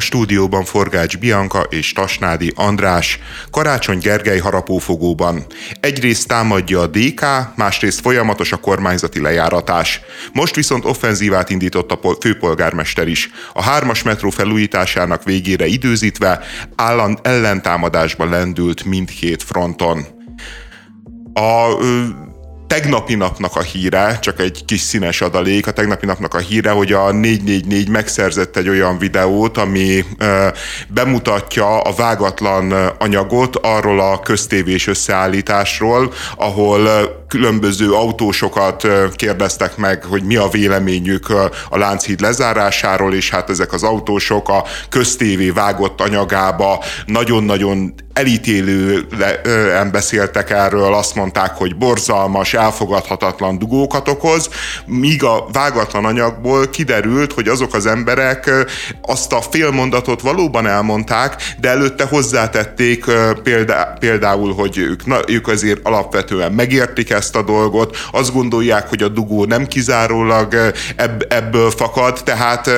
a stúdióban Forgács Bianka és Tasnádi András, Karácsony Gergely harapófogóban. Egyrészt támadja a DK, másrészt folyamatos a kormányzati lejáratás. Most viszont offenzívát indított a főpolgármester is. A hármas metró felújításának végére időzítve állam ellentámadásba lendült mindkét fronton. A tegnapi napnak a híre, csak egy kis színes adalék, a tegnapi napnak a híre, hogy a 444 megszerzett egy olyan videót, ami bemutatja a vágatlan anyagot arról a köztévés összeállításról, ahol különböző autósokat kérdeztek meg, hogy mi a véleményük a Lánchíd lezárásáról, és hát ezek az autósok a köztévé vágott anyagába nagyon-nagyon elítélően beszéltek erről, azt mondták, hogy borzalmas, elfogadhatatlan dugókat okoz, míg a vágatlan anyagból kiderült, hogy azok az emberek azt a félmondatot valóban elmondták, de előtte hozzátették példá, például, hogy ők, na, ők azért alapvetően megértik ezt a dolgot, azt gondolják, hogy a dugó nem kizárólag ebb, ebből fakad, tehát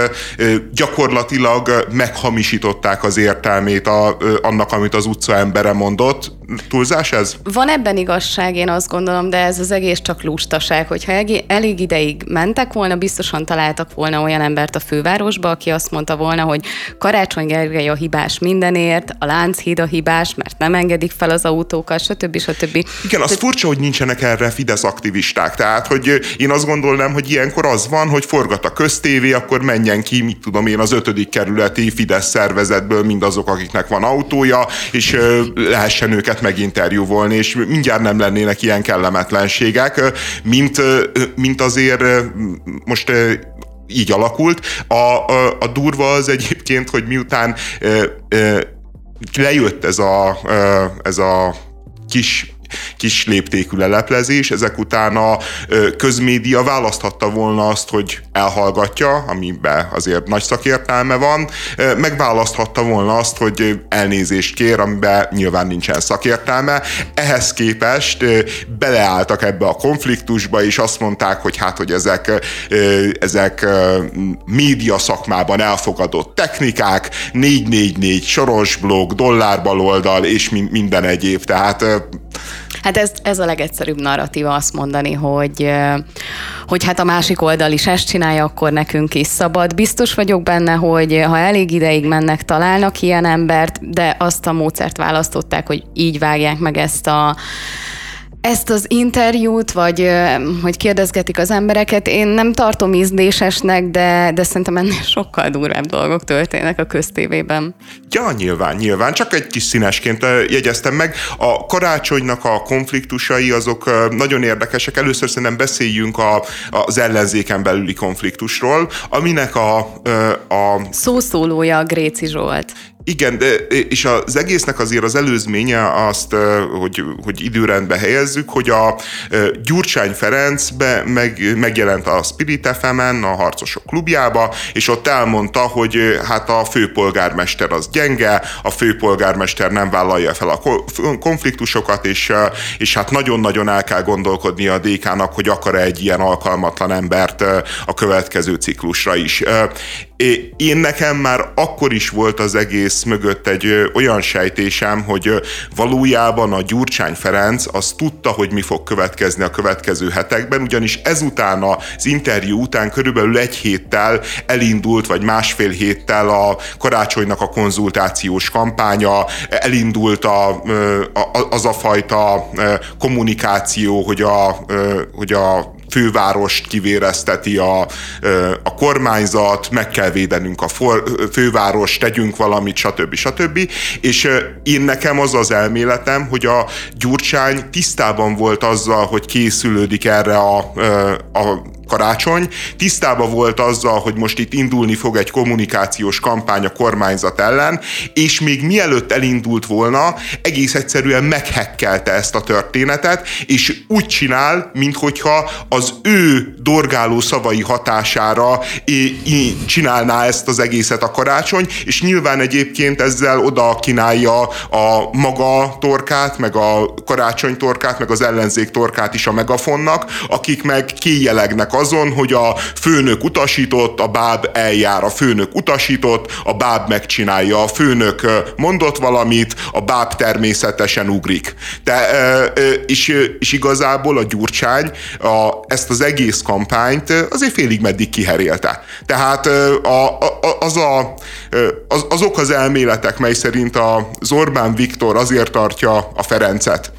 gyakorlatilag meghamisították az értelmét a, annak, amit az utca embere mondott. Túlzás ez? Van ebben igazság, én azt gondolom, de ez az egész csak lustaság. Hogyha elég ideig mentek volna, biztosan találtak volna olyan embert a fővárosba, aki azt mondta volna, hogy Karácsony Gergely a hibás mindenért, a Lánchíd a hibás, mert nem engedik fel az autókat, stb. stb. Igen, az Te... furcsa, hogy nincsenek erre Fidesz aktivisták. Tehát, hogy én azt gondolnám, hogy ilyenkor az van, hogy forgat a köztévé, akkor menjen ki, mit tudom én, az ötödik kerületi Fidesz szervezetből mindazok, akiknek van autója, és lehessen őket meginterjúvolni, és mindjárt nem lennének ilyen kellemetlenségek, mint, mint azért most így alakult. A, a, a durva az egyébként, hogy miután lejött ez a, ez a kis kis léptékű leleplezés, ezek után a közmédia választhatta volna azt, hogy elhallgatja, amiben azért nagy szakértelme van, megválaszthatta volna azt, hogy elnézést kér, amiben nyilván nincsen szakértelme. Ehhez képest beleálltak ebbe a konfliktusba, és azt mondták, hogy hát, hogy ezek, ezek média szakmában elfogadott technikák, 444 soros blog, dollárbaloldal és minden egyéb. Tehát Hát ez, ez a legegyszerűbb narratíva azt mondani, hogy, hogy hát a másik oldal is ezt csinálja, akkor nekünk is szabad. Biztos vagyok benne, hogy ha elég ideig mennek, találnak ilyen embert, de azt a módszert választották, hogy így vágják meg ezt a ezt az interjút, vagy hogy kérdezgetik az embereket, én nem tartom ízlésesnek, de, de szerintem ennél sokkal durvább dolgok történnek a köztévében. Ja, nyilván, nyilván. Csak egy kis színesként jegyeztem meg. A karácsonynak a konfliktusai azok nagyon érdekesek. Először szerintem beszéljünk a, az ellenzéken belüli konfliktusról, aminek a... a... Szószólója a Gréci Zsolt. Igen, de, és az egésznek azért az előzménye azt, hogy, hogy időrendbe helyezzük, hogy a Gyurcsány Ferenc be, meg, megjelent a Spirit fm a Harcosok klubjába, és ott elmondta, hogy hát a főpolgármester az gyenge, a főpolgármester nem vállalja fel a konfliktusokat, és, és hát nagyon-nagyon el kell gondolkodni a DK-nak, hogy akar-e egy ilyen alkalmatlan embert a következő ciklusra is. Én nekem már akkor is volt az egész mögött egy olyan sejtésem, hogy valójában a Gyurcsány Ferenc az tudta, hogy mi fog következni a következő hetekben, ugyanis ezután az interjú után körülbelül egy héttel elindult, vagy másfél héttel a karácsonynak a konzultációs kampánya, elindult a, a, az a fajta kommunikáció, hogy a, hogy a fővárost kivérezteti a, a kormányzat, meg kell védenünk a for, fővárost, tegyünk valamit, stb. stb. És én nekem az az elméletem, hogy a Gyurcsány tisztában volt azzal, hogy készülődik erre a, a karácsony, tisztában volt azzal, hogy most itt indulni fog egy kommunikációs kampány a kormányzat ellen, és még mielőtt elindult volna, egész egyszerűen meghekkelte ezt a történetet, és úgy csinál, minthogyha az az ő dorgáló szavai hatására csinálná ezt az egészet a karácsony, és nyilván egyébként ezzel oda kínálja a maga torkát, meg a karácsony torkát, meg az ellenzék torkát is a megafonnak, akik meg kéjelegnek azon, hogy a főnök utasított, a báb eljár, a főnök utasított, a báb megcsinálja, a főnök mondott valamit, a báb természetesen ugrik. De, és, és igazából a Gyurcsány a, ezt az egész kampányt azért félig meddig kiherélte. Tehát a, a, az a, az, azok az elméletek, mely szerint az Orbán Viktor azért tartja a Ferencet,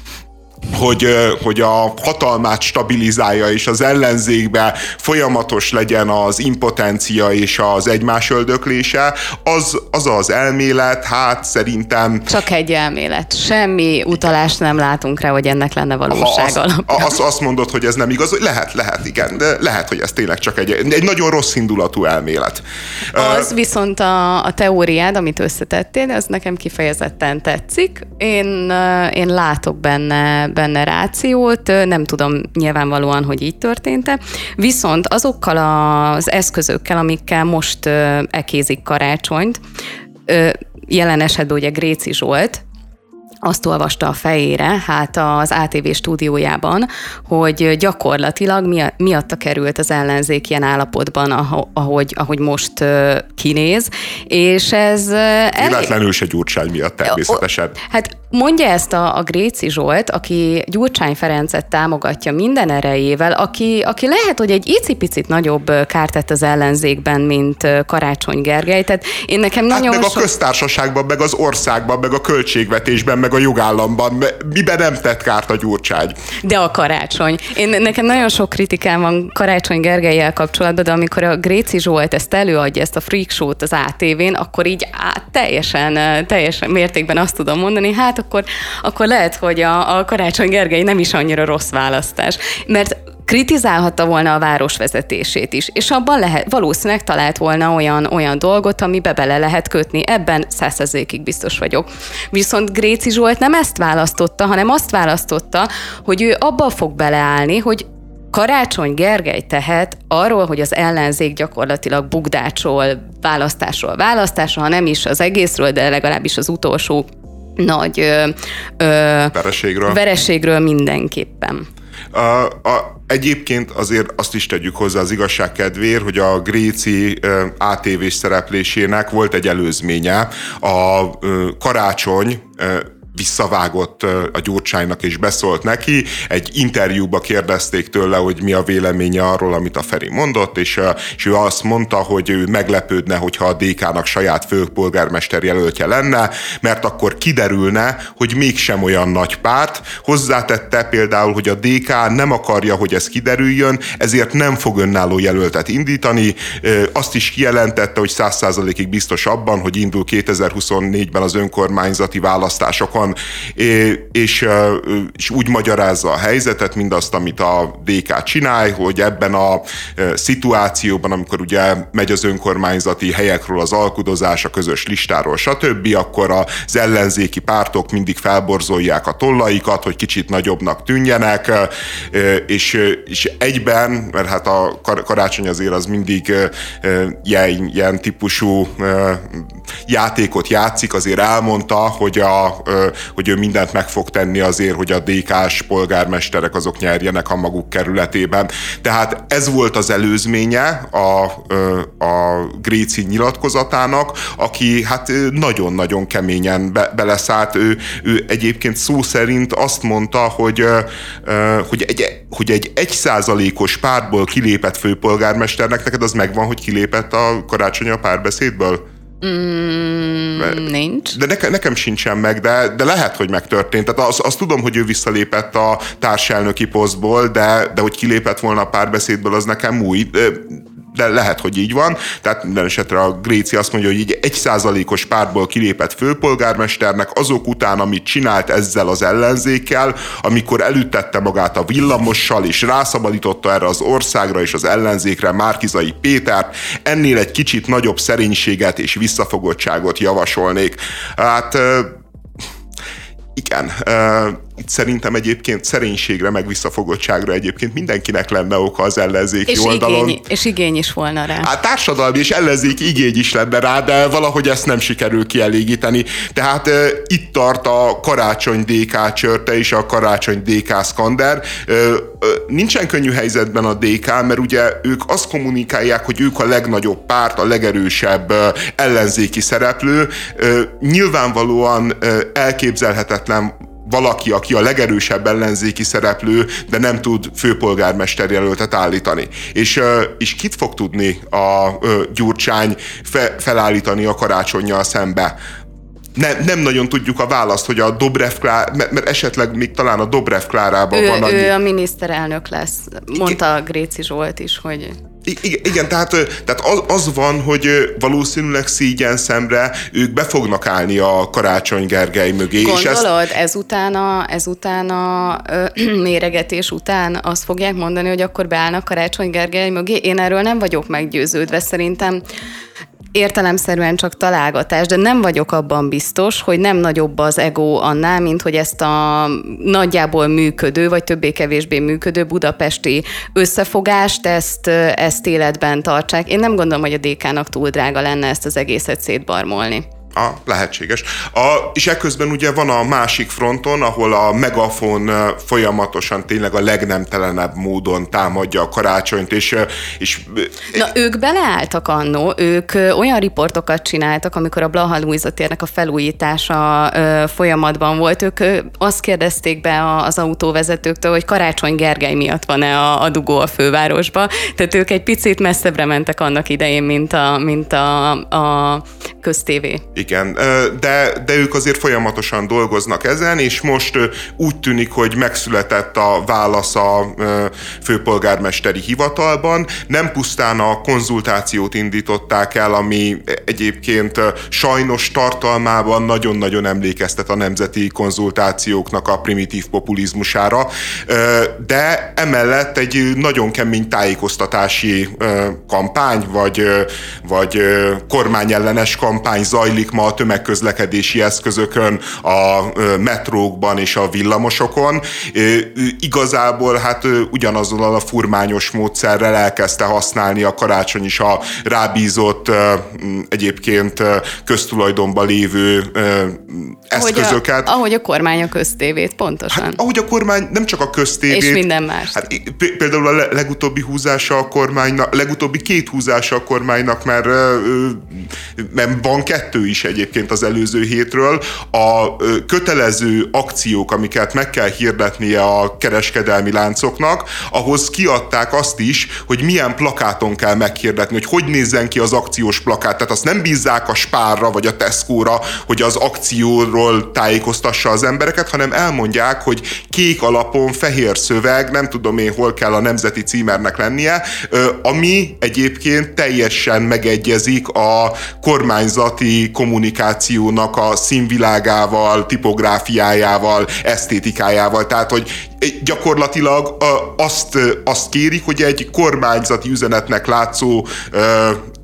hogy, hogy a hatalmát stabilizálja, és az ellenzékbe folyamatos legyen az impotencia és az egymás öldöklése, az az, az elmélet, hát szerintem... Csak egy elmélet. Semmi utalást nem látunk rá, hogy ennek lenne valóság ha azt, azt, azt mondod, hogy ez nem igaz, lehet, lehet, igen, de lehet, hogy ez tényleg csak egy, egy nagyon rossz indulatú elmélet. Az uh, viszont a, a teóriád, amit összetettél, az nekem kifejezetten tetszik. Én, én látok benne benne rációt, nem tudom nyilvánvalóan, hogy így történt-e, viszont azokkal az eszközökkel, amikkel most ekézik karácsonyt, jelen esetben ugye Gréci Zsolt, azt olvasta a fejére, hát az ATV stúdiójában, hogy gyakorlatilag miatta került az ellenzék ilyen állapotban, ahogy, ahogy most kinéz, és ez... Véletlenül se Gyurcsány miatt természetesen. Hát mondja ezt a, a Gréci Zsolt, aki Gyurcsány Ferencet támogatja minden erejével, aki, aki lehet, hogy egy icipicit nagyobb kárt tett az ellenzékben, mint Karácsony Gergely. Tehát én nekem hát nagyon meg so... a köztársaságban, meg az országban, meg a költségvetésben, meg a jogállamban. Miben nem tett kárt a Gyurcsány? De a karácsony. Én, nekem nagyon sok kritikám van Karácsony Gergelyel kapcsolatban, de amikor a Gréci Zsolt ezt előadja, ezt a freak show-t az ATV-n, akkor így á, teljesen, teljesen mértékben azt tudom mondani, hát akkor, akkor lehet, hogy a, a Karácsony Gergely nem is annyira rossz választás. Mert kritizálhatta volna a város vezetését is, és abban lehet, valószínűleg talált volna olyan, olyan dolgot, amibe bele lehet kötni. Ebben százszerzékig biztos vagyok. Viszont Gréci Zsolt nem ezt választotta, hanem azt választotta, hogy ő abba fog beleállni, hogy Karácsony Gergely tehet arról, hogy az ellenzék gyakorlatilag bugdácsol választásról választásra, ha nem is az egészről, de legalábbis az utolsó nagy ö, ö, vereségről. vereségről mindenképpen. A, a, egyébként azért azt is tegyük hozzá az igazság kedvéért, hogy a Gréci ATV-s szereplésének volt egy előzménye. A karácsony visszavágott a Gyurcsánynak és beszólt neki. Egy interjúba kérdezték tőle, hogy mi a véleménye arról, amit a Feri mondott, és, és ő azt mondta, hogy ő meglepődne, hogyha a DK-nak saját főpolgármester jelöltje lenne, mert akkor kiderülne, hogy mégsem olyan nagy párt. Hozzátette például, hogy a DK nem akarja, hogy ez kiderüljön, ezért nem fog önálló jelöltet indítani. Azt is kijelentette, hogy 100%-ig biztos abban, hogy indul 2024-ben az önkormányzati választásokon van, és, és úgy magyarázza a helyzetet, mindazt, amit a DK csinál, hogy ebben a szituációban, amikor ugye megy az önkormányzati helyekről az alkudozás, a közös listáról, stb., akkor az ellenzéki pártok mindig felborzolják a tollaikat, hogy kicsit nagyobbnak tűnjenek, és, és egyben, mert hát a karácsony azért az mindig ilyen, ilyen típusú játékot játszik, azért elmondta, hogy, a, hogy ő mindent meg fog tenni azért, hogy a DK-s polgármesterek azok nyerjenek a maguk kerületében. Tehát ez volt az előzménye a, a Gréci nyilatkozatának, aki hát nagyon-nagyon keményen be, beleszállt. Ő, ő egyébként szó szerint azt mondta, hogy, hogy egy, hogy egy egyszázalékos pártból kilépett főpolgármesternek, neked az megvan, hogy kilépett a karácsony a párbeszédből? Mm, nincs. De nekem, nekem sincsen meg, de, de lehet, hogy megtörtént. Tehát azt, azt tudom, hogy ő visszalépett a társelnöki posztból, de, de hogy kilépett volna a párbeszédből, az nekem új de lehet, hogy így van. Tehát minden esetre a Gréci azt mondja, hogy így egy százalékos pártból kilépett főpolgármesternek azok után, amit csinált ezzel az ellenzékkel, amikor elüttette magát a villamossal, és rászabadította erre az országra és az ellenzékre Márkizai Pétert, ennél egy kicsit nagyobb szerénységet és visszafogottságot javasolnék. Hát igen, itt szerintem egyébként szerénységre, meg visszafogottságra egyébként mindenkinek lenne oka az ellenzéki és oldalon. Igény, és igény is volna rá. Hát társadalmi és ellenzéki igény is lenne rá, de valahogy ezt nem sikerül kielégíteni. Tehát uh, itt tart a karácsony DK csörte és a karácsony DK szkander. Uh, uh, nincsen könnyű helyzetben a DK, mert ugye ők azt kommunikálják, hogy ők a legnagyobb párt, a legerősebb uh, ellenzéki szereplő. Uh, nyilvánvalóan uh, elképzelhetetlen valaki, aki a legerősebb ellenzéki szereplő, de nem tud főpolgármester jelöltet állítani. És, és kit fog tudni a Gyurcsány fe, felállítani a karácsonyjal szembe? nem, nem nagyon tudjuk a választ, hogy a Dobrev Klár, mert, esetleg még talán a Dobrev Klárában ő, van annyi... Ő a miniszterelnök lesz. Mondta Gréci Zsolt is, hogy... Igen, igen tehát, tehát az, az van, hogy valószínűleg szígyen szemre ők be fognak állni a Karácsony Gergely mögé. Gondolod, és ezt... ezután a, ezután a méregetés után azt fogják mondani, hogy akkor beállnak Karácsony Gergely mögé? Én erről nem vagyok meggyőződve. Szerintem értelemszerűen csak találgatás, de nem vagyok abban biztos, hogy nem nagyobb az ego annál, mint hogy ezt a nagyjából működő, vagy többé-kevésbé működő budapesti összefogást, ezt, ezt életben tartsák. Én nem gondolom, hogy a DK-nak túl drága lenne ezt az egészet szétbarmolni. A, lehetséges. A, és ekközben ugye van a másik fronton, ahol a megafon folyamatosan tényleg a legnemtelenebb módon támadja a karácsonyt, és, és Na, ők beleálltak annó, ők olyan riportokat csináltak, amikor a Blaha Luisa térnek a felújítása folyamatban volt, ők azt kérdezték be az autóvezetőktől, hogy Karácsony Gergely miatt van-e a, a dugó a fővárosba. Tehát ők egy picit messzebbre mentek annak idején, mint a, mint a, a köztévé. Igen, de, de ők azért folyamatosan dolgoznak ezen, és most úgy tűnik, hogy megszületett a válasz a főpolgármesteri hivatalban. Nem pusztán a konzultációt indították el, ami egyébként sajnos tartalmában nagyon-nagyon emlékeztet a nemzeti konzultációknak a primitív populizmusára, de emellett egy nagyon kemény tájékoztatási kampány, vagy, vagy kormányellenes kampány zajlik ma a tömegközlekedési eszközökön, a metrókban és a villamosokon. Igazából hát ugyanazzal a furmányos módszerrel elkezdte használni a karácsony is a rábízott egyébként köztulajdonban lévő eszközöket. Ahogy a, ahogy a kormány a köztévét, pontosan. Hát, ahogy a kormány nem csak a köztévét. És minden más. Hát, például a legutóbbi húzása a kormánynak, legutóbbi két húzása a kormánynak, mert, mert van kettő is egyébként az előző hétről. A kötelező akciók, amiket meg kell hirdetnie a kereskedelmi láncoknak, ahhoz kiadták azt is, hogy milyen plakáton kell meghirdetni, hogy hogy nézzen ki az akciós plakát. Tehát azt nem bízzák a Spárra vagy a Tesco-ra, hogy az akcióról tájékoztassa az embereket, hanem elmondják, hogy kék alapon fehér szöveg, nem tudom én, hol kell a nemzeti címernek lennie, ami egyébként teljesen megegyezik a kormányzati kommunikációnak a színvilágával, tipográfiájával, esztétikájával. Tehát, hogy gyakorlatilag azt, azt kérik, hogy egy kormányzati üzenetnek látszó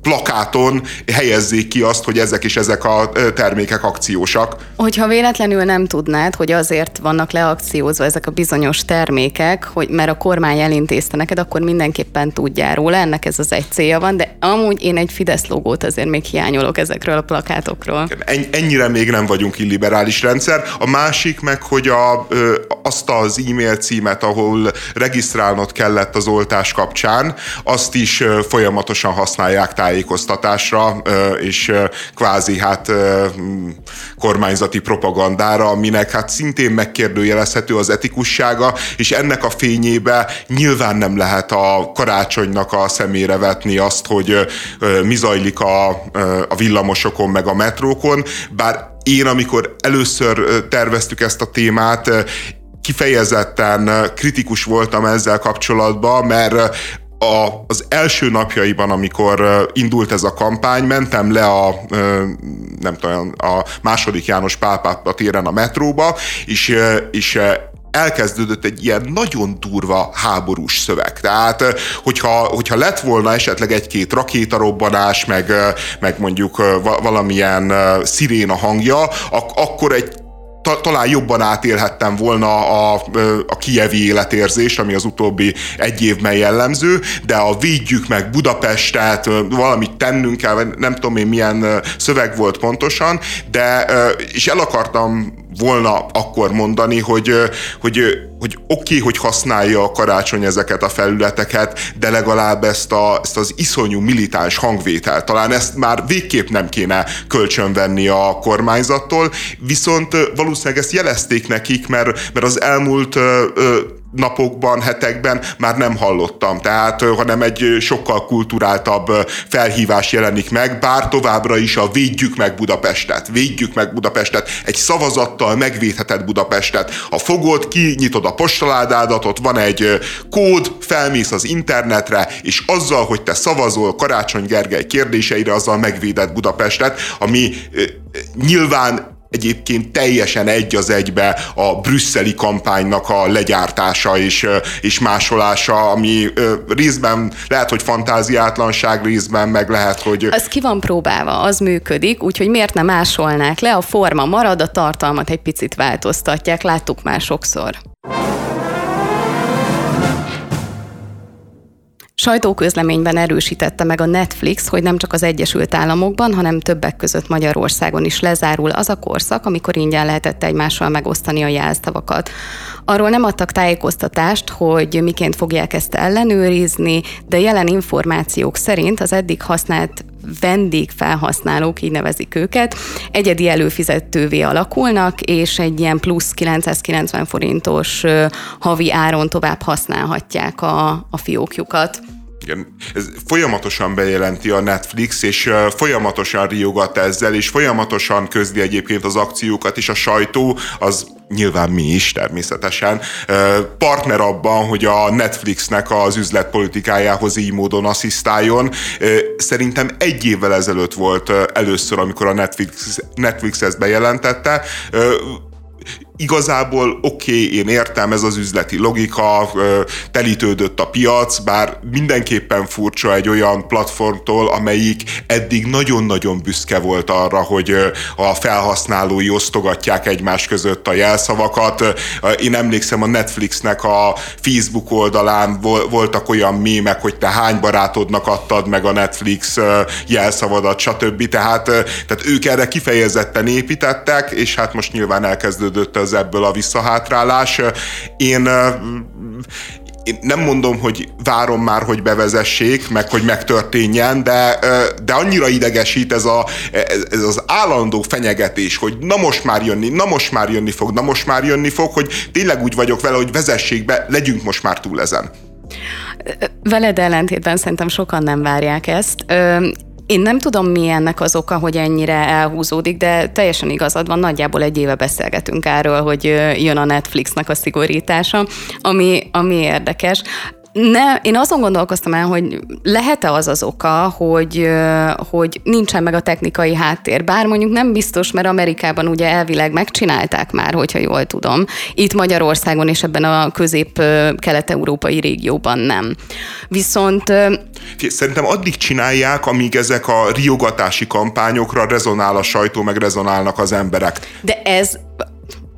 plakáton helyezzék ki azt, hogy ezek és ezek a termékek akciósak. Hogyha véletlenül nem tudnád, hogy azért vannak leakciózva ezek a bizonyos termékek, hogy mert a kormány elintézte neked, akkor mindenképpen tudjál róla, ennek ez az egy célja van, de amúgy én egy Fidesz logót azért még hiányolok ezekről a plakátokról. Ennyire még nem vagyunk illiberális rendszer. A másik meg, hogy a, azt az e-mail címet, ahol regisztrálnod kellett az oltás kapcsán, azt is folyamatosan használják tájékoztatásra, és kvázi hát kormányzati propagandára, aminek hát szintén megkérdőjelezhető az etikussága, és ennek a fényébe nyilván nem lehet a karácsonynak a szemére vetni azt, hogy mi zajlik a, a villamosokon meg a metrókon, bár én, amikor először terveztük ezt a témát, kifejezetten kritikus voltam ezzel kapcsolatban, mert a, az első napjaiban, amikor indult ez a kampány, mentem le a, nem tudom, a második János Pálpápa téren a metróba, és, és elkezdődött egy ilyen nagyon durva háborús szöveg. Tehát, hogyha, hogyha lett volna esetleg egy-két rakétarobbanás, meg, meg mondjuk valamilyen sziréna hangja, ak- akkor egy ta, talán jobban átélhettem volna a, a kievi életérzést, ami az utóbbi egy évben jellemző, de a védjük meg Budapestet, valamit tennünk kell, nem tudom én milyen szöveg volt pontosan, de és el akartam volna akkor mondani, hogy, hogy, hogy oké, okay, hogy használja a karácsony ezeket a felületeket, de legalább ezt, a, ezt az iszonyú militáns hangvételt, talán ezt már végképp nem kéne kölcsönvenni a kormányzattól, viszont valószínűleg ezt jelezték nekik, mert, mert az elmúlt napokban, hetekben már nem hallottam, tehát hanem egy sokkal kulturáltabb felhívás jelenik meg, bár továbbra is a védjük meg Budapestet, védjük meg Budapestet, egy szavazattal megvédheted Budapestet. A fogod, kinyitod a postaládádat, ott van egy kód, felmész az internetre, és azzal, hogy te szavazol Karácsony Gergely kérdéseire, azzal megvéded Budapestet, ami nyilván egyébként teljesen egy az egybe a brüsszeli kampánynak a legyártása és, és másolása, ami részben lehet, hogy fantáziátlanság, részben meg lehet, hogy... Az ki van próbálva, az működik, úgyhogy miért nem másolnák le, a forma marad, a tartalmat egy picit változtatják, láttuk már sokszor. Sajtóközleményben erősítette meg a Netflix, hogy nem csak az Egyesült Államokban, hanem többek között Magyarországon is lezárul az a korszak, amikor ingyen lehetett egymással megosztani a jelszavakat. Arról nem adtak tájékoztatást, hogy miként fogják ezt ellenőrizni, de jelen információk szerint az eddig használt vendégfelhasználók, így nevezik őket, egyedi előfizetővé alakulnak, és egy ilyen plusz 990 forintos havi áron tovább használhatják a, a fiókjukat. Igen, ez folyamatosan bejelenti a Netflix, és folyamatosan riogat ezzel, és folyamatosan közli egyébként az akciókat, és a sajtó az nyilván mi is természetesen, partner abban, hogy a Netflixnek az üzletpolitikájához így módon asszisztáljon. Szerintem egy évvel ezelőtt volt először, amikor a Netflix, Netflix ezt bejelentette igazából oké, okay, én értem, ez az üzleti logika, telítődött a piac, bár mindenképpen furcsa egy olyan platformtól, amelyik eddig nagyon-nagyon büszke volt arra, hogy a felhasználói osztogatják egymás között a jelszavakat. Én emlékszem a Netflixnek a Facebook oldalán voltak olyan mémek, hogy te hány barátodnak adtad meg a Netflix jelszavadat, stb. Tehát, tehát ők erre kifejezetten építettek, és hát most nyilván elkezdődött az ebből a visszahátrálás. Én én nem mondom, hogy várom már, hogy bevezessék, meg hogy megtörténjen, de, de annyira idegesít ez, a, ez az állandó fenyegetés, hogy na most már jönni, na most már jönni fog, na most már jönni fog, hogy tényleg úgy vagyok vele, hogy vezessék be, legyünk most már túl ezen. Veled ellentétben szerintem sokan nem várják ezt. Én nem tudom, mi ennek az oka, hogy ennyire elhúzódik, de teljesen igazad van, nagyjából egy éve beszélgetünk erről, hogy jön a Netflixnek a szigorítása, ami, ami érdekes. Ne, én azon gondolkoztam el, hogy lehet-e az az oka, hogy, hogy nincsen meg a technikai háttér. Bár mondjuk nem biztos, mert Amerikában ugye elvileg megcsinálták már, hogyha jól tudom. Itt Magyarországon és ebben a közép-kelet-európai régióban nem. Viszont... Szerintem addig csinálják, amíg ezek a riogatási kampányokra rezonál a sajtó, meg rezonálnak az emberek. De ez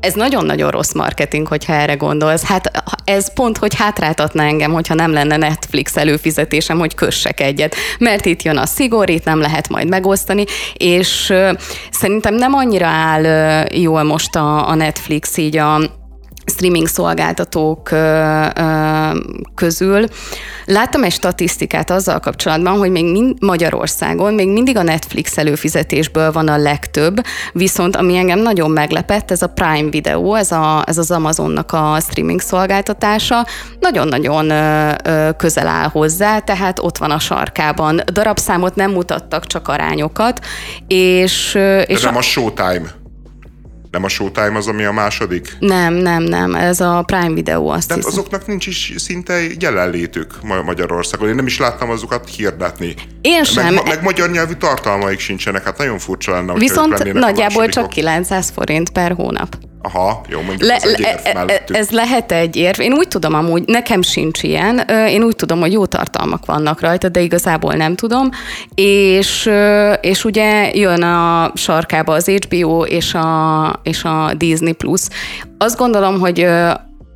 ez nagyon-nagyon rossz marketing, hogyha erre gondolsz. Hát ez pont, hogy hátráltatna engem, hogyha nem lenne Netflix előfizetésem, hogy kössek egyet. Mert itt jön a szigor, itt nem lehet majd megosztani, és szerintem nem annyira áll jól most a, a Netflix így a streaming szolgáltatók közül. Láttam egy statisztikát azzal kapcsolatban, hogy még mind Magyarországon még mindig a Netflix előfizetésből van a legtöbb, viszont ami engem nagyon meglepett, ez a Prime Video, ez, a, ez az Amazonnak a streaming szolgáltatása, nagyon-nagyon közel áll hozzá, tehát ott van a sarkában. Darabszámot nem mutattak, csak arányokat, és... és ez a... nem a Showtime. Nem a Showtime az, ami a második? Nem, nem, nem. Ez a Prime Video azt Tehát hiszem. azoknak nincs is szinte jelenlétük Magyarországon. Én nem is láttam azokat hirdetni. Én sem. Meg, meg magyar nyelvű tartalmaik sincsenek. Hát nagyon furcsa lenne, Viszont nagyjából csak 900 forint per hónap. Aha, jó, mondjuk le, ez egy érv e- e- Ez lehet egy érv. Én úgy tudom amúgy, nekem sincs ilyen. Én úgy tudom, hogy jó tartalmak vannak rajta, de igazából nem tudom. És, és ugye jön a sarkába az HBO és a, és a Disney+. Plus. Azt gondolom, hogy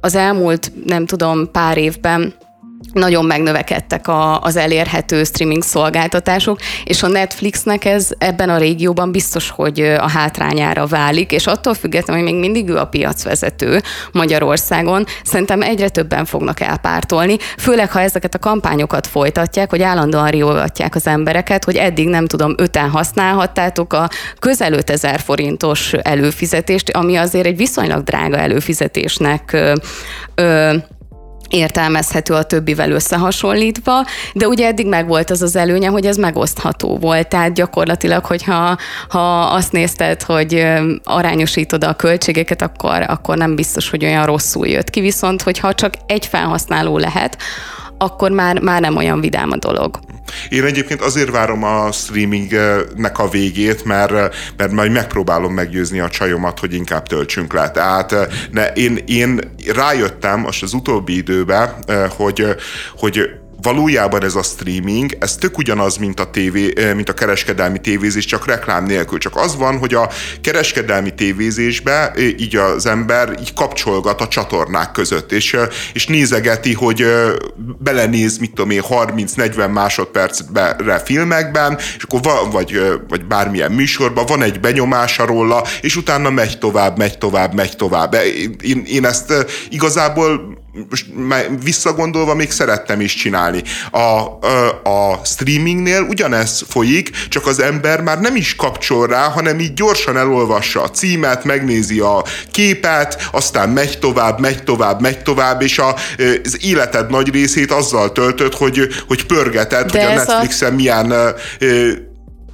az elmúlt, nem tudom, pár évben nagyon megnövekedtek a, az elérhető streaming szolgáltatások, és a Netflixnek ez ebben a régióban biztos, hogy a hátrányára válik, és attól függetlenül, hogy még mindig ő a piacvezető Magyarországon, szerintem egyre többen fognak elpártolni, főleg ha ezeket a kampányokat folytatják, hogy állandóan riogatják az embereket, hogy eddig nem tudom, öten használhattátok a közel 5000 forintos előfizetést, ami azért egy viszonylag drága előfizetésnek ö, ö, értelmezhető a többivel összehasonlítva, de ugye eddig meg volt az az előnye, hogy ez megosztható volt, tehát gyakorlatilag, hogyha ha azt nézted, hogy arányosítod a költségeket, akkor, akkor nem biztos, hogy olyan rosszul jött ki, viszont hogyha csak egy felhasználó lehet, akkor már, már nem olyan vidám a dolog. Én egyébként azért várom a streamingnek a végét, mert, mert majd megpróbálom meggyőzni a csajomat, hogy inkább töltsünk le. Tehát ne, én, én rájöttem most az utóbbi időben, hogy, hogy valójában ez a streaming, ez tök ugyanaz, mint a, tévé, mint a kereskedelmi tévézés, csak reklám nélkül. Csak az van, hogy a kereskedelmi tévézésbe így az ember így kapcsolgat a csatornák között, és, és nézegeti, hogy belenéz, mit tudom én, 30-40 másodpercre filmekben, és akkor van, vagy, vagy bármilyen műsorban van egy benyomása róla, és utána megy tovább, megy tovább, megy tovább. Én, én ezt igazából visszagondolva még szerettem is csinálni. A, a, a streamingnél ugyanez folyik, csak az ember már nem is kapcsol rá, hanem így gyorsan elolvassa a címet, megnézi a képet, aztán megy tovább, megy tovább, megy tovább, és a, az életed nagy részét azzal töltött, hogy, hogy pörgeted, De hogy a Netflixen a... milyen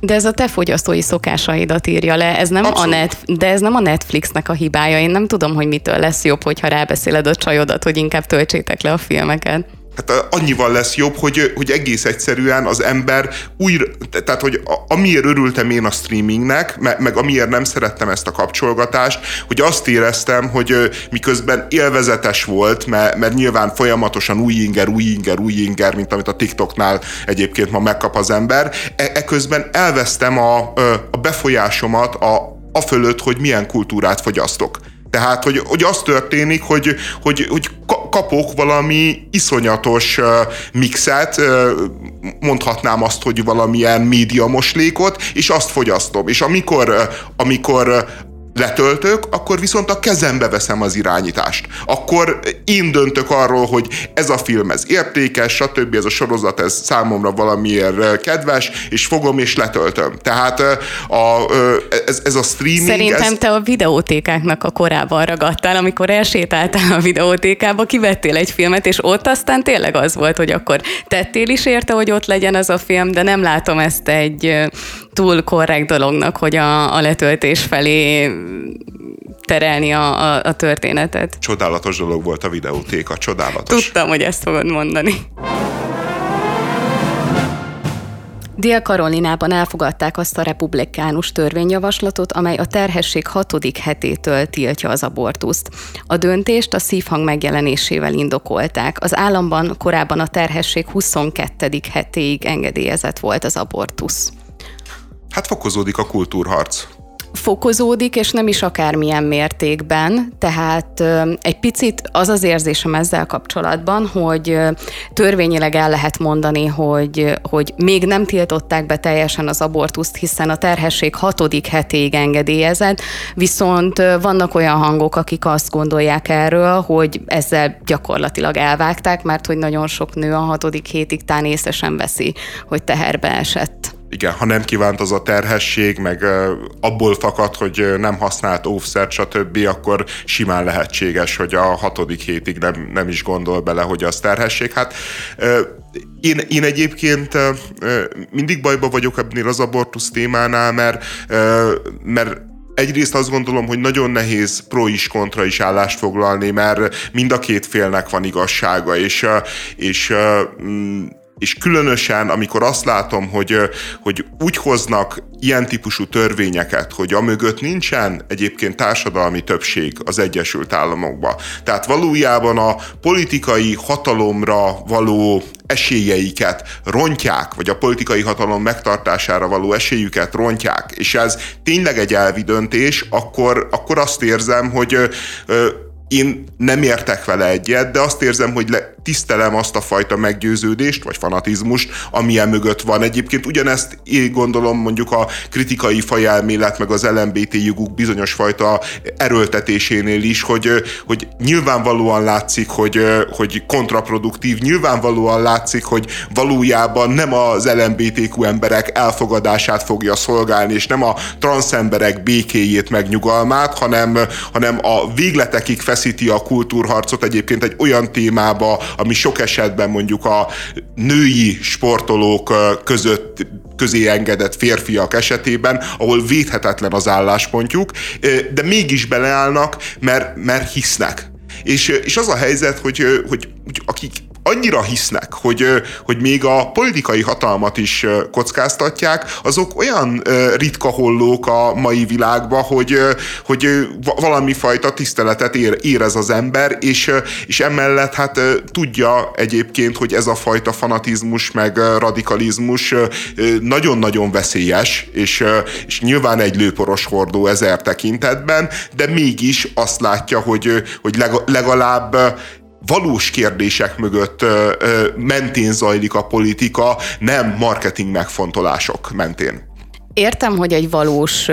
de ez a te fogyasztói szokásaidat írja le, ez nem a net, de ez nem a Netflixnek a hibája. Én nem tudom, hogy mitől lesz jobb, hogyha rábeszéled a csajodat, hogy inkább töltsétek le a filmeket hát annyival lesz jobb, hogy, hogy egész egyszerűen az ember újra, tehát hogy amiért örültem én a streamingnek, meg, meg amiért nem szerettem ezt a kapcsolgatást, hogy azt éreztem, hogy miközben élvezetes volt, mert, mert nyilván folyamatosan új inger, új inger, új inger, mint amit a TikToknál egyébként ma megkap az ember, e, eközben elvesztem a, a befolyásomat a, a fölött, hogy milyen kultúrát fogyasztok. Tehát, hogy, hogy az történik, hogy, hogy, hogy kapok valami iszonyatos mixet, mondhatnám azt, hogy valamilyen média moslékot, és azt fogyasztom. És amikor, amikor letöltök, akkor viszont a kezembe veszem az irányítást. Akkor én döntök arról, hogy ez a film, ez értékes, stb. ez a sorozat, ez számomra valamiért kedves, és fogom és letöltöm. Tehát a, ez, ez a streaming... Szerintem ez... te a videótékáknak a korában ragadtál, amikor elsétáltál a videótékába, kivettél egy filmet, és ott aztán tényleg az volt, hogy akkor tettél is érte, hogy ott legyen az a film, de nem látom ezt egy túl korrekt dolognak, hogy a, a letöltés felé terelni a, a, a történetet. Csodálatos dolog volt a videótéka, csodálatos. Tudtam, hogy ezt fogod mondani. Dél-Karolinában elfogadták azt a republikánus törvényjavaslatot, amely a terhesség hatodik hetétől tiltja az abortuszt. A döntést a szívhang megjelenésével indokolták. Az államban korábban a terhesség 22. hetéig engedélyezett volt az abortusz. Hát fokozódik a kultúrharc. Fokozódik, és nem is akármilyen mértékben, tehát egy picit az az érzésem ezzel kapcsolatban, hogy törvényileg el lehet mondani, hogy, hogy még nem tiltották be teljesen az abortuszt, hiszen a terhesség hatodik hetéig engedélyezett, viszont vannak olyan hangok, akik azt gondolják erről, hogy ezzel gyakorlatilag elvágták, mert hogy nagyon sok nő a hatodik hétig tán észre sem veszi, hogy teherbe esett igen, ha nem kívánt az a terhesség, meg abból fakad, hogy nem használt óvszert, stb., akkor simán lehetséges, hogy a hatodik hétig nem, nem is gondol bele, hogy az terhesség. Hát én, én egyébként mindig bajba vagyok ebnél az abortusz témánál, mert, mert Egyrészt azt gondolom, hogy nagyon nehéz pro is kontra is állást foglalni, mert mind a két félnek van igazsága, és, és és különösen, amikor azt látom, hogy, hogy úgy hoznak ilyen típusú törvényeket, hogy amögött nincsen egyébként társadalmi többség az Egyesült Államokban. Tehát valójában a politikai hatalomra való esélyeiket rontják, vagy a politikai hatalom megtartására való esélyüket rontják, és ez tényleg egy elvi döntés, akkor, akkor azt érzem, hogy ö, én nem értek vele egyet, de azt érzem, hogy le, tisztelem azt a fajta meggyőződést, vagy fanatizmust, amilyen mögött van. Egyébként ugyanezt én gondolom mondjuk a kritikai fajelmélet, meg az LMBT joguk bizonyos fajta erőltetésénél is, hogy, hogy nyilvánvalóan látszik, hogy, hogy kontraproduktív, nyilvánvalóan látszik, hogy valójában nem az LMBTQ emberek elfogadását fogja szolgálni, és nem a transzemberek békéjét, meg nyugalmát, hanem, hanem a végletekig feszíti a kultúrharcot egyébként egy olyan témába, ami sok esetben mondjuk a női sportolók között közé engedett férfiak esetében, ahol védhetetlen az álláspontjuk, de mégis beleállnak, mert, mert hisznek. És, és az a helyzet, hogy, hogy, hogy akik annyira hisznek, hogy, hogy még a politikai hatalmat is kockáztatják, azok olyan ritka hollók a mai világban, hogy, hogy valami fajta tiszteletet érez az ember, és, és emellett hát tudja egyébként, hogy ez a fajta fanatizmus meg radikalizmus nagyon-nagyon veszélyes, és, és nyilván egy lőporos hordó ezer tekintetben, de mégis azt látja, hogy, hogy legalább valós kérdések mögött ö, ö, mentén zajlik a politika, nem marketing megfontolások mentén. Értem, hogy egy valós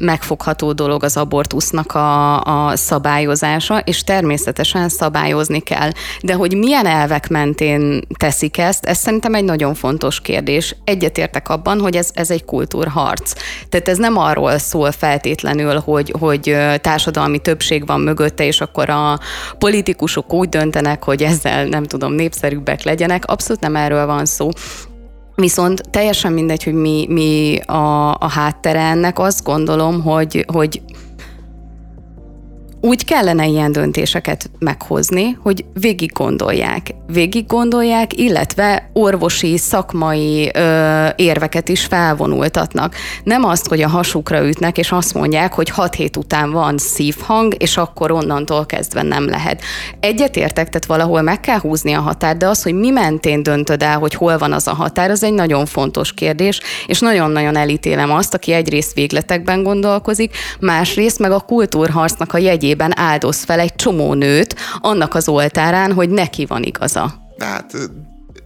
megfogható dolog az abortusznak a, a szabályozása, és természetesen szabályozni kell. De hogy milyen elvek mentén teszik ezt, ez szerintem egy nagyon fontos kérdés. Egyetértek abban, hogy ez, ez egy kultúrharc. Tehát ez nem arról szól feltétlenül, hogy, hogy társadalmi többség van mögötte, és akkor a politikusok úgy döntenek, hogy ezzel nem tudom, népszerűbbek legyenek. Abszolút nem erről van szó. Viszont teljesen mindegy, hogy mi, mi a, a háttere ennek, azt gondolom, hogy, hogy úgy kellene ilyen döntéseket meghozni, hogy végig gondolják. Végig gondolják, illetve orvosi, szakmai ö, érveket is felvonultatnak. Nem azt, hogy a hasukra ütnek, és azt mondják, hogy hat hét után van szívhang, és akkor onnantól kezdve nem lehet. Egyetértek, tehát valahol meg kell húzni a határt, de az, hogy mi mentén döntöd el, hogy hol van az a határ, az egy nagyon fontos kérdés, és nagyon-nagyon elítélem azt, aki egyrészt végletekben gondolkozik, másrészt meg a kultúrharcnak a jegyét érdekében áldoz fel egy csomó nőt annak az oltárán, hogy neki van igaza. Hát,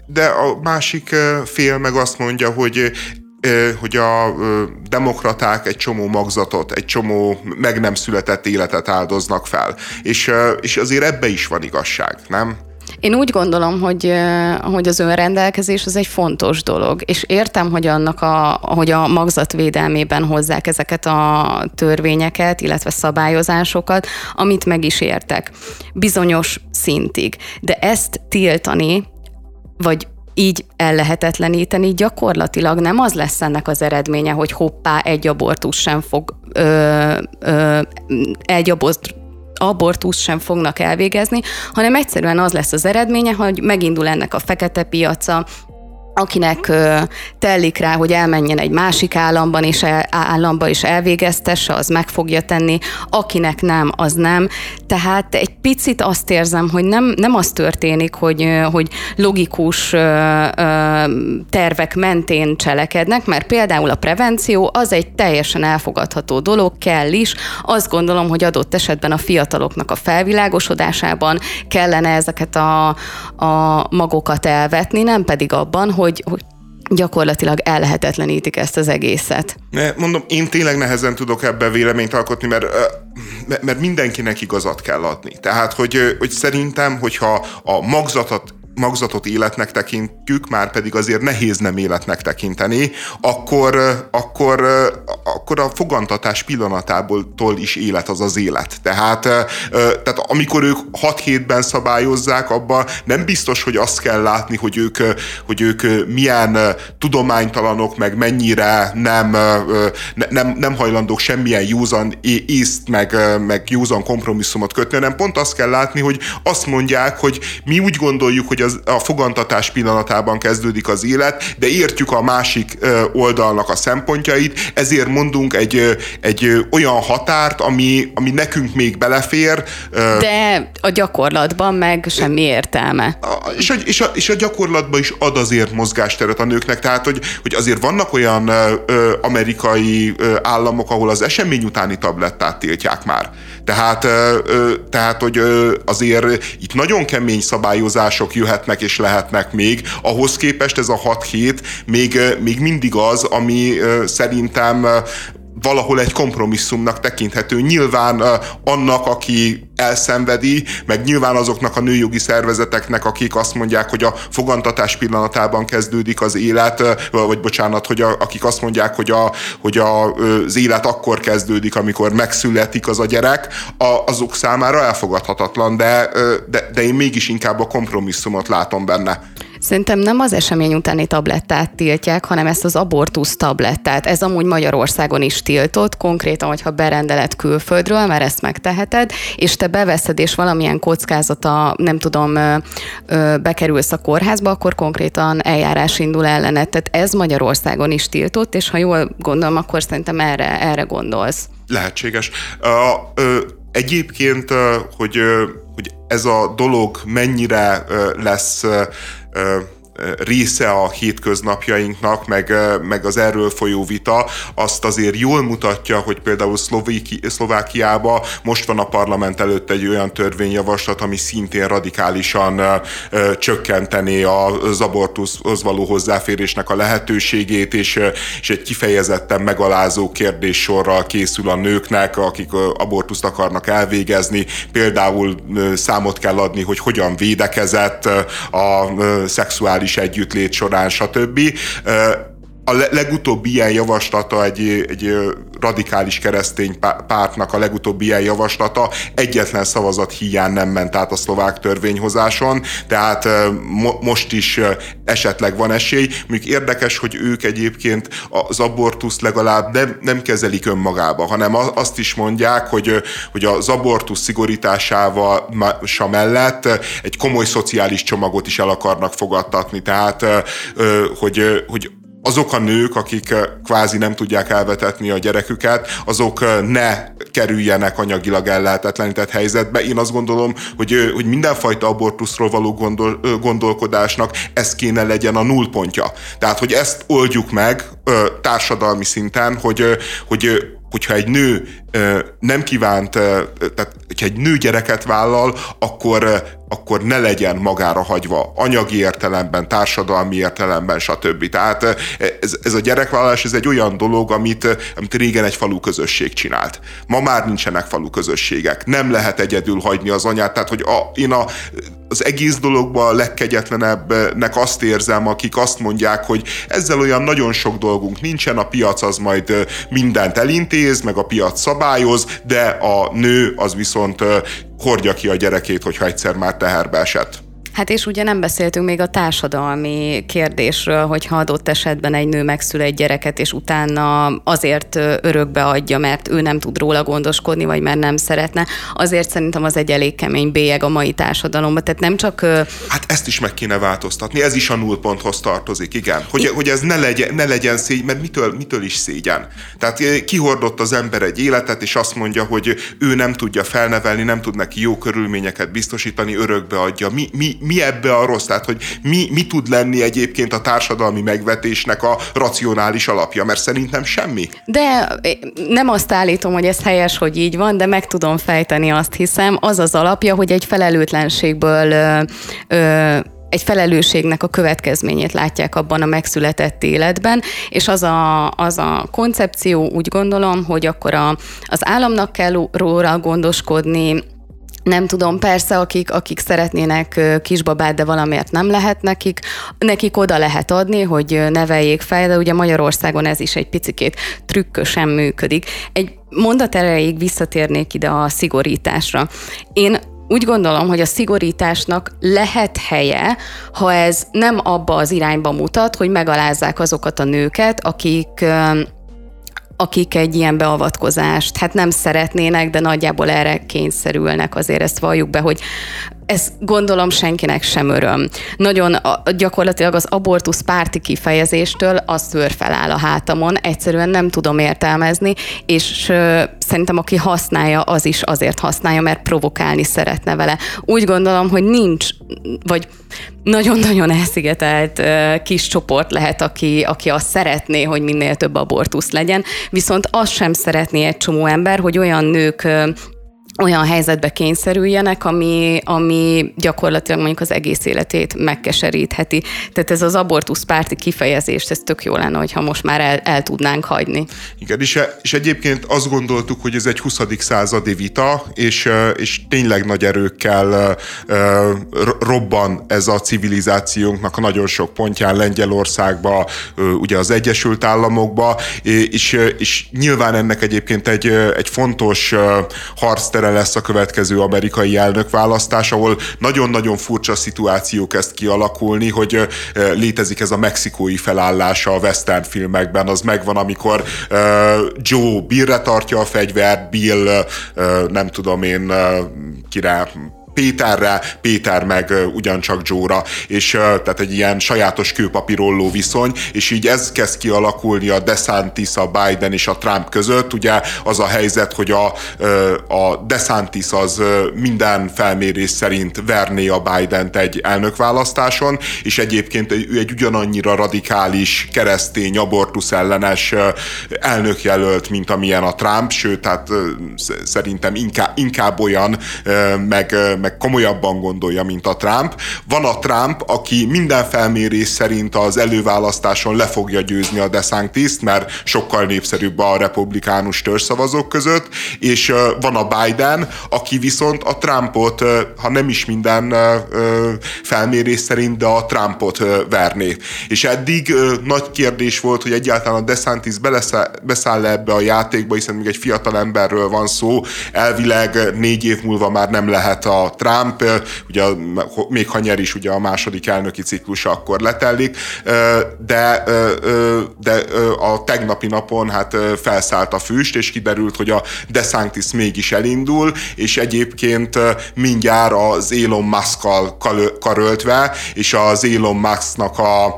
de a másik fél meg azt mondja, hogy hogy a demokraták egy csomó magzatot, egy csomó meg nem született életet áldoznak fel. És, és azért ebbe is van igazság, nem? Én úgy gondolom, hogy, hogy az önrendelkezés az egy fontos dolog, és értem, hogy annak a, hogy a magzat védelmében hozzák ezeket a törvényeket, illetve szabályozásokat, amit meg is értek. Bizonyos szintig. De ezt tiltani, vagy így ellehetetleníteni, gyakorlatilag nem az lesz ennek az eredménye, hogy hoppá, egy abortus sem fog, ö, ö, egy abortus abortusz sem fognak elvégezni, hanem egyszerűen az lesz az eredménye, hogy megindul ennek a fekete piaca, akinek ö, tellik rá, hogy elmenjen egy másik államban és el, államba is elvégeztesse, az meg fogja tenni, akinek nem, az nem. Tehát egy picit azt érzem, hogy nem, nem az történik, hogy, hogy logikus tervek mentén cselekednek, mert például a prevenció az egy teljesen elfogadható dolog, kell is. Azt gondolom, hogy adott esetben a fiataloknak a felvilágosodásában kellene ezeket a, a magokat elvetni, nem pedig abban, hogy hogy, hogy gyakorlatilag ellehetetlenítik ezt az egészet. Mondom, én tényleg nehezen tudok ebben véleményt alkotni, mert, mert mindenkinek igazat kell adni. Tehát, hogy, hogy szerintem, hogyha a magzatot magzatot életnek tekintjük, már pedig azért nehéz nem életnek tekinteni, akkor, akkor, akkor a fogantatás pillanatából is élet az az élet. Tehát, tehát amikor ők 6 hétben szabályozzák, abban nem biztos, hogy azt kell látni, hogy ők, hogy ők milyen tudománytalanok, meg mennyire nem, nem, nem hajlandók semmilyen józan észt, meg, meg józan kompromisszumot kötni, hanem pont azt kell látni, hogy azt mondják, hogy mi úgy gondoljuk, hogy az, a fogantatás pillanatában kezdődik az élet, de értjük a másik oldalnak a szempontjait, ezért mondunk egy, egy olyan határt, ami, ami nekünk még belefér. De a gyakorlatban meg semmi értelme. És a, és a, és a gyakorlatban is ad azért mozgásteret a nőknek, tehát hogy, hogy azért vannak olyan amerikai államok, ahol az esemény utáni tablettát tiltják már. Tehát, tehát, hogy azért itt nagyon kemény szabályozások jöhetnek és lehetnek még, ahhoz képest ez a 6 hét még, még mindig az, ami szerintem valahol egy kompromisszumnak tekinthető. Nyilván annak, aki elszenvedi, meg nyilván azoknak a nőjogi szervezeteknek, akik azt mondják, hogy a fogantatás pillanatában kezdődik az élet, vagy bocsánat, hogy a, akik azt mondják, hogy, a, hogy a, az élet akkor kezdődik, amikor megszületik az a gyerek, a, azok számára elfogadhatatlan, de, de, de én mégis inkább a kompromisszumot látom benne. Szerintem nem az esemény utáni tablettát tiltják, hanem ezt az abortusz tablettát. Ez amúgy Magyarországon is tiltott, konkrétan, hogyha berendelet külföldről, mert ezt megteheted, és te beveszed, és valamilyen kockázata, nem tudom, bekerülsz a kórházba, akkor konkrétan eljárás indul ellenet. Tehát ez Magyarországon is tiltott, és ha jól gondolom, akkor szerintem erre, erre gondolsz. Lehetséges. Uh, uh, egyébként, uh, hogy, hogy ez a dolog mennyire lesz Uh, része a hétköznapjainknak, meg, meg az erről folyó vita, azt azért jól mutatja, hogy például Szlovéki, Szlovákiában most van a parlament előtt egy olyan törvényjavaslat, ami szintén radikálisan ö, csökkentené az abortuszhoz való hozzáférésnek a lehetőségét, és, és egy kifejezetten megalázó kérdéssorral készül a nőknek, akik abortuszt akarnak elvégezni. Például számot kell adni, hogy hogyan védekezett a szexuális szexuális együttlét során, stb. A legutóbbi ilyen javaslata egy, egy radikális keresztény pártnak a legutóbbi ilyen javaslata egyetlen szavazat hiány nem ment át a szlovák törvényhozáson, tehát mo- most is esetleg van esély. Mondjuk érdekes, hogy ők egyébként az abortuszt legalább nem, nem kezelik önmagába, hanem azt is mondják, hogy, hogy az abortusz szigorításával mellett egy komoly szociális csomagot is el akarnak fogadtatni, tehát hogy, hogy azok a nők, akik eh, kvázi nem tudják elvetetni a gyereküket, azok eh, ne kerüljenek anyagilag ellehetetlenített helyzetbe. Én azt gondolom, hogy, eh, hogy mindenfajta abortuszról való gondol, gondolkodásnak ez kéne legyen a nullpontja. Tehát, hogy ezt oldjuk meg társadalmi szinten, hogy, hogy hogyha egy nő nem kívánt, tehát hogyha egy nő gyereket vállal, akkor, akkor ne legyen magára hagyva anyagi értelemben, társadalmi értelemben, stb. Tehát ez, ez a gyerekvállalás ez egy olyan dolog, amit, amit régen egy falu közösség csinált. Ma már nincsenek falu közösségek. Nem lehet egyedül hagyni az anyát. Tehát, hogy a, én a, az egész dologban a legkegyetlenebbnek azt érzem, akik azt mondják, hogy ezzel olyan nagyon sok dolgunk nincsen, a piac az majd mindent elintéz, meg a piac szabályoz, de a nő az viszont hordja ki a gyerekét, hogyha egyszer már teherbe esett. Hát és ugye nem beszéltünk még a társadalmi kérdésről, hogy ha adott esetben egy nő megszül egy gyereket, és utána azért örökbe adja, mert ő nem tud róla gondoskodni, vagy mert nem szeretne, azért szerintem az egy elég kemény bélyeg a mai társadalomban. Tehát nem csak... Hát ezt is meg kéne változtatni, ez is a nullponthoz tartozik, igen. Hogy, hogy ez ne legyen, ne legyen szégyen, mert mitől, mitől is szégyen? Tehát kihordott az ember egy életet, és azt mondja, hogy ő nem tudja felnevelni, nem tud neki jó körülményeket biztosítani, örökbe adja. Mi, mi, mi ebbe a rossz? Tehát, hogy mi, mi tud lenni egyébként a társadalmi megvetésnek a racionális alapja? Mert szerintem semmi. De nem azt állítom, hogy ez helyes, hogy így van, de meg tudom fejteni azt hiszem. Az az alapja, hogy egy felelőtlenségből ö, ö, egy felelősségnek a következményét látják abban a megszületett életben, és az a, az a koncepció úgy gondolom, hogy akkor a, az államnak kell róla gondoskodni, nem tudom, persze, akik, akik szeretnének kisbabát, de valamiért nem lehet nekik, nekik oda lehet adni, hogy neveljék fel, de ugye Magyarországon ez is egy picikét trükkösen működik. Egy mondat erejéig visszatérnék ide a szigorításra. Én úgy gondolom, hogy a szigorításnak lehet helye, ha ez nem abba az irányba mutat, hogy megalázzák azokat a nőket, akik akik egy ilyen beavatkozást hát nem szeretnének, de nagyjából erre kényszerülnek, azért ezt valljuk be, hogy ez gondolom senkinek sem öröm. Nagyon a, gyakorlatilag az abortusz párti kifejezéstől az szőr feláll a hátamon, egyszerűen nem tudom értelmezni, és ö, szerintem aki használja, az is azért használja, mert provokálni szeretne vele. Úgy gondolom, hogy nincs, vagy nagyon-nagyon elszigetelt ö, kis csoport lehet, aki, aki azt szeretné, hogy minél több abortusz legyen, viszont azt sem szeretné egy csomó ember, hogy olyan nők ö, olyan helyzetbe kényszerüljenek, ami, ami gyakorlatilag mondjuk az egész életét megkeserítheti. Tehát ez az abortusz párti kifejezést, ez tök jó lenne, hogyha most már el, el tudnánk hagyni. Igen, és, és egyébként azt gondoltuk, hogy ez egy 20. századi vita, és, és tényleg nagy erőkkel robban ez a civilizációnknak a nagyon sok pontján, Lengyelországba, ugye az Egyesült Államokba, és, és nyilván ennek egyébként egy, egy fontos harctere erre lesz a következő amerikai elnökválasztás, ahol nagyon-nagyon furcsa szituáció kezd kialakulni, hogy létezik ez a mexikói felállása a western filmekben, az megvan, amikor Joe Billre tartja a fegyvert, Bill nem tudom én kire Péterre, Péter meg ugyancsak Joe-ra, és tehát egy ilyen sajátos kőpapírolló viszony, és így ez kezd kialakulni a DeSantis, a Biden és a Trump között. Ugye az a helyzet, hogy a, a DeSantis az minden felmérés szerint verné a Biden-t egy elnökválasztáson, és egyébként ő egy ugyanannyira radikális, keresztény, abortusz ellenes elnökjelölt, mint amilyen a Trump, sőt, tehát szerintem inkább, inkább olyan, meg, meg komolyabban gondolja, mint a Trump. Van a Trump, aki minden felmérés szerint az előválasztáson le fogja győzni a DeSantis-t, mert sokkal népszerűbb a republikánus törzszavazók között, és van a Biden, aki viszont a Trumpot, ha nem is minden felmérés szerint, de a Trumpot verné. És eddig nagy kérdés volt, hogy egyáltalán a DeSantis beszáll ebbe a játékba, hiszen még egy fiatal emberről van szó, elvileg négy év múlva már nem lehet a Trump, ugye még ha nyer is ugye a második elnöki ciklusa, akkor letellik, de, de a tegnapi napon hát felszállt a füst, és kiderült, hogy a DeSantis mégis elindul, és egyébként mindjárt az Elon Musk-kal karöltve, és az Elon Musk-nak a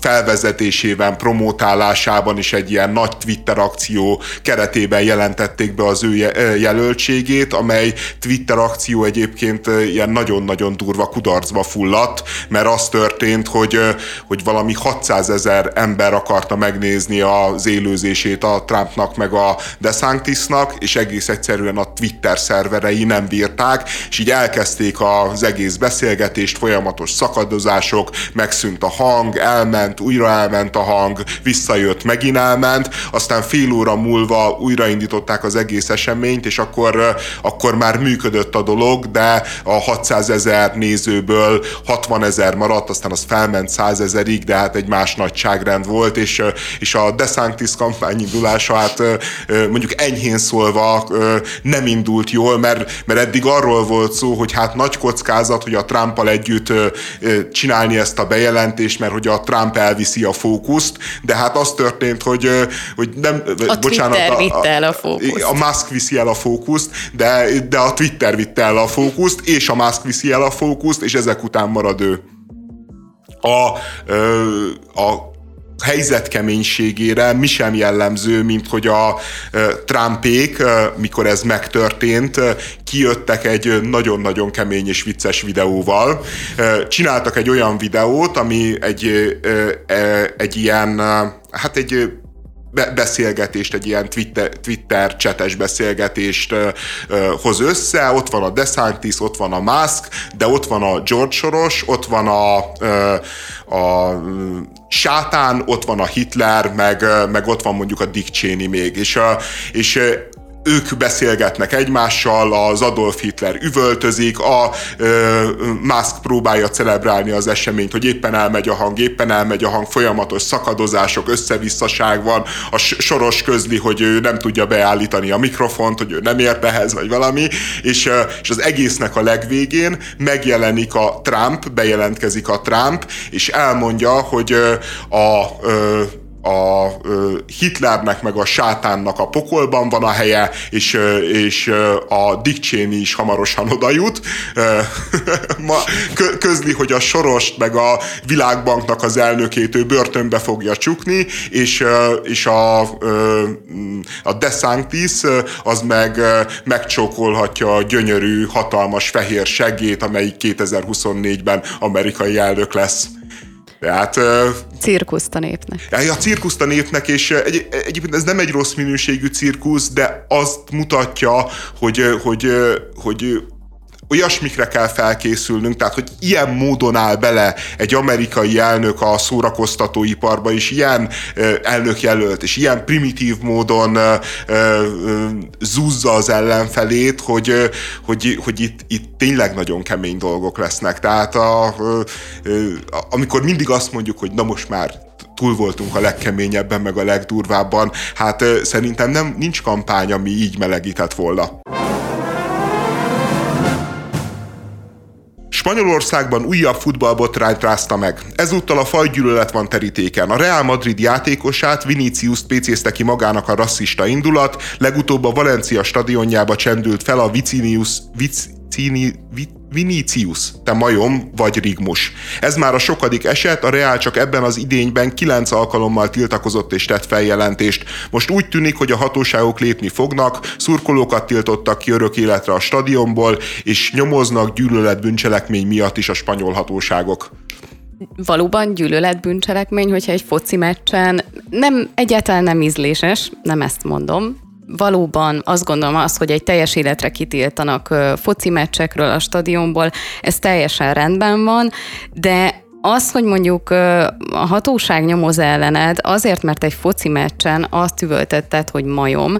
felvezetésében, promótálásában is egy ilyen nagy Twitter akció keretében jelentették be az ő jelöltségét, amely Twitter akció egyébként ilyen nagyon-nagyon durva kudarcba fulladt, mert az történt, hogy, hogy valami 600 ezer ember akarta megnézni az élőzését a Trumpnak meg a DeSantisnak, és egész egyszerűen a Twitter szerverei nem bírták, és így elkezdték az egész beszélgetést, folyamatos szakadozások, megszűnt a hang, elment, újra elment a hang, visszajött, megint elment, aztán fél óra múlva újraindították az egész eseményt, és akkor, akkor már működött a dolog, de a 600 ezer nézőből 60 ezer maradt, aztán az felment 100 ezerig, de hát egy más nagyságrend volt, és, és a DeSantis kampány indulása hát mondjuk enyhén szólva nem indult jól, mert, mert eddig arról volt szó, hogy hát nagy kockázat, hogy a Trumpal együtt csinálni ezt a bejelentést, mert hogy a Trump elviszi a fókuszt, de hát az történt, hogy, hogy nem, a bocsánat, Twitter a, vitte el a fókuszt. A Musk viszi el a fókuszt, de, de a Twitter vitte el a fókuszt, és a Musk viszi el a fókuszt, és ezek után marad ő. A, a helyzet keménységére mi sem jellemző, mint hogy a Trumpék, mikor ez megtörtént, kijöttek egy nagyon-nagyon kemény és vicces videóval. Csináltak egy olyan videót, ami egy, egy ilyen, hát egy beszélgetést, egy ilyen Twitter, Twitter csetes beszélgetést hoz össze, ott van a DeSantis, ott van a Musk, de ott van a George Soros, ott van a, a sátán, ott van a Hitler, meg, meg ott van mondjuk a Dick Cheney még, és, és ők beszélgetnek egymással, az Adolf Hitler üvöltözik, a ö, Musk próbálja celebrálni az eseményt, hogy éppen elmegy a hang, éppen elmegy a hang, folyamatos szakadozások, összevisszaság van, a soros közli, hogy ő nem tudja beállítani a mikrofont, hogy ő nem ért ehhez, vagy valami, és, és az egésznek a legvégén megjelenik a Trump, bejelentkezik a Trump, és elmondja, hogy a, a a Hitlernek meg a sátánnak a pokolban van a helye, és, és a Dick Cheney is hamarosan oda jut. Ma közli, hogy a Sorost meg a Világbanknak az elnökét ő börtönbe fogja csukni, és, és a, a DeSantis az meg megcsókolhatja a gyönyörű, hatalmas fehér segét, amelyik 2024-ben amerikai elnök lesz. Tehát, cirkuszt a népnek. Ja, cirkuszt a népnek, és egy, egyébként ez nem egy rossz minőségű cirkusz, de azt mutatja, hogy, hogy, hogy olyasmikre kell felkészülnünk, tehát hogy ilyen módon áll bele egy amerikai elnök a szórakoztatóiparba, és ilyen elnök jelölt, és ilyen primitív módon zúzza az ellenfelét, hogy, hogy, hogy itt, itt tényleg nagyon kemény dolgok lesznek. Tehát a, amikor mindig azt mondjuk, hogy na most már túl voltunk a legkeményebben, meg a legdurvábban, hát szerintem nem, nincs kampány, ami így melegített volna. Spanyolországban újabb futballbotrányt rázta meg. Ezúttal a fajgyűlölet van terítéken. A Real Madrid játékosát Vinicius pécézte ki magának a rasszista indulat, legutóbb a Valencia stadionjába csendült fel a Vicinius, Vic, Cini, Vinicius, te majom vagy rigmus. Ez már a sokadik eset, a Real csak ebben az idényben kilenc alkalommal tiltakozott és tett feljelentést. Most úgy tűnik, hogy a hatóságok lépni fognak, szurkolókat tiltottak ki örök életre a stadionból, és nyomoznak gyűlöletbűncselekmény miatt is a spanyol hatóságok valóban gyűlöletbűncselekmény, hogyha egy foci meccsen nem, egyáltalán nem ízléses, nem ezt mondom, valóban azt gondolom az, hogy egy teljes életre kitiltanak foci meccsekről a stadionból, ez teljesen rendben van, de az, hogy mondjuk a hatóság nyomoz ellened azért, mert egy foci meccsen azt üvöltetted, hogy majom,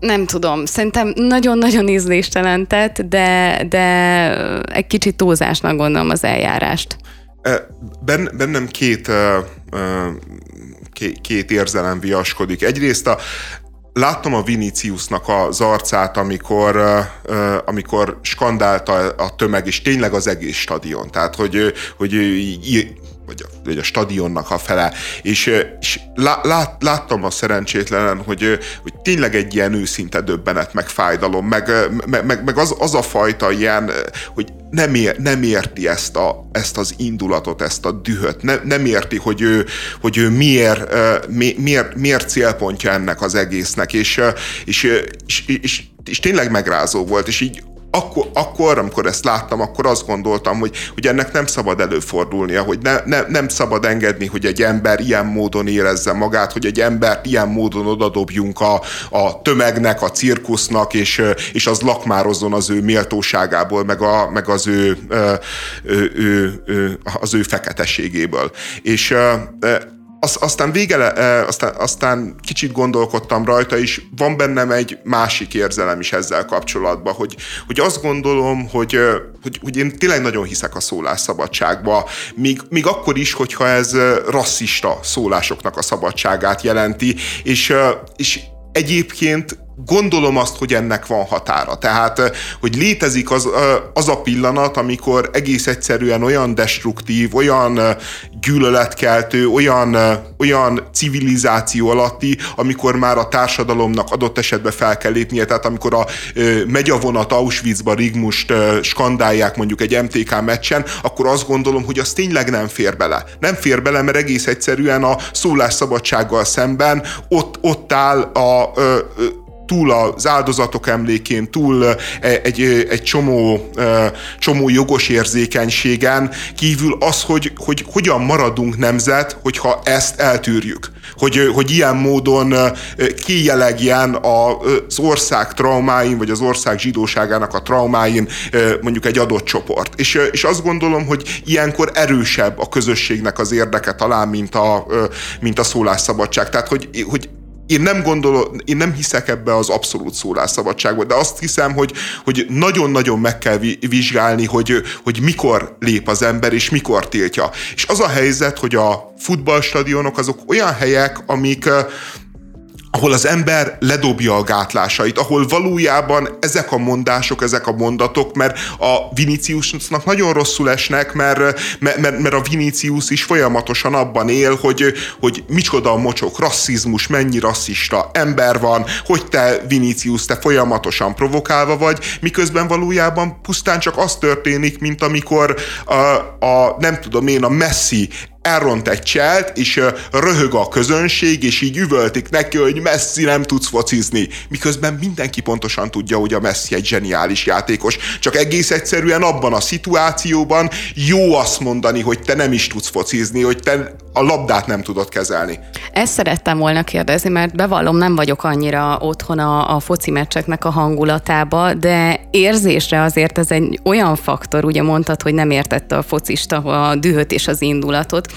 nem tudom, szerintem nagyon-nagyon ízléstelen tett, de, de egy kicsit túlzásnak gondolom az eljárást. bennem két, két érzelem viaskodik. Egyrészt a láttam a Viniciusnak az arcát, amikor, amikor skandálta a tömeg, és tényleg az egész stadion. Tehát, hogy, hogy vagy a, vagy a stadionnak a fele, és, és lát, láttam a szerencsétlenen, hogy, hogy tényleg egy ilyen őszinte döbbenet, meg fájdalom, meg, meg, meg az, az a fajta ilyen, hogy nem, ér, nem érti ezt, a, ezt az indulatot, ezt a dühöt, ne, nem érti, hogy ő, hogy ő miért, miért, miért célpontja ennek az egésznek, és, és, és, és, és tényleg megrázó volt, és így akkor, akkor, amikor ezt láttam, akkor azt gondoltam, hogy, hogy ennek nem szabad előfordulnia, hogy ne, ne, nem szabad engedni, hogy egy ember ilyen módon érezze magát, hogy egy embert ilyen módon odadobjunk a, a tömegnek, a cirkusznak, és, és az lakmározzon az ő méltóságából, meg, a, meg az ő, ő, ő, ő, az ő feketeségéből. És az, aztán vége, aztán, aztán kicsit gondolkodtam rajta, és van bennem egy másik érzelem is ezzel kapcsolatban, hogy, hogy azt gondolom, hogy, hogy, hogy én tényleg nagyon hiszek a szólásszabadságba, még, még akkor is, hogyha ez rasszista szólásoknak a szabadságát jelenti, és, és egyébként gondolom azt, hogy ennek van határa. Tehát, hogy létezik az, az a pillanat, amikor egész egyszerűen olyan destruktív, olyan gyűlöletkeltő, olyan, olyan civilizáció alatti, amikor már a társadalomnak adott esetben fel kell lépnie, tehát amikor a megy a vonat Auschwitzba Rigmust skandálják mondjuk egy MTK meccsen, akkor azt gondolom, hogy az tényleg nem fér bele. Nem fér bele, mert egész egyszerűen a szólásszabadsággal szemben ott, ott áll a, a túl az áldozatok emlékén, túl egy, egy csomó, csomó jogos érzékenységen kívül az, hogy, hogy hogyan maradunk nemzet, hogyha ezt eltűrjük. Hogy, hogy ilyen módon kijelegjen az ország traumáin, vagy az ország zsidóságának a traumáin mondjuk egy adott csoport. És, és azt gondolom, hogy ilyenkor erősebb a közösségnek az érdeke talán, mint a, mint a szólásszabadság. Tehát, hogy, hogy én nem gondolom, én nem hiszek ebbe az abszolút szólásszabadságba, de azt hiszem, hogy, hogy nagyon-nagyon meg kell vizsgálni, hogy, hogy mikor lép az ember, és mikor tiltja. És az a helyzet, hogy a futballstadionok azok olyan helyek, amik ahol az ember ledobja a gátlásait, ahol valójában ezek a mondások, ezek a mondatok, mert a Viniciusnak nagyon rosszul esnek, mert, mert, mert a Vinicius is folyamatosan abban él, hogy, hogy micsoda a mocsok, rasszizmus, mennyi rasszista ember van, hogy te Vinicius, te folyamatosan provokálva vagy, miközben valójában pusztán csak az történik, mint amikor a, a nem tudom én, a Messi elront egy cselt, és röhög a közönség, és így üvöltik neki, hogy Messi nem tudsz focizni. Miközben mindenki pontosan tudja, hogy a Messi egy zseniális játékos. Csak egész egyszerűen abban a szituációban jó azt mondani, hogy te nem is tudsz focizni, hogy te a labdát nem tudod kezelni. Ezt szerettem volna kérdezni, mert bevallom, nem vagyok annyira otthon a, a foci meccseknek a hangulatába, de érzésre azért ez egy olyan faktor, ugye mondtad, hogy nem értette a focista a dühöt és az indulatot,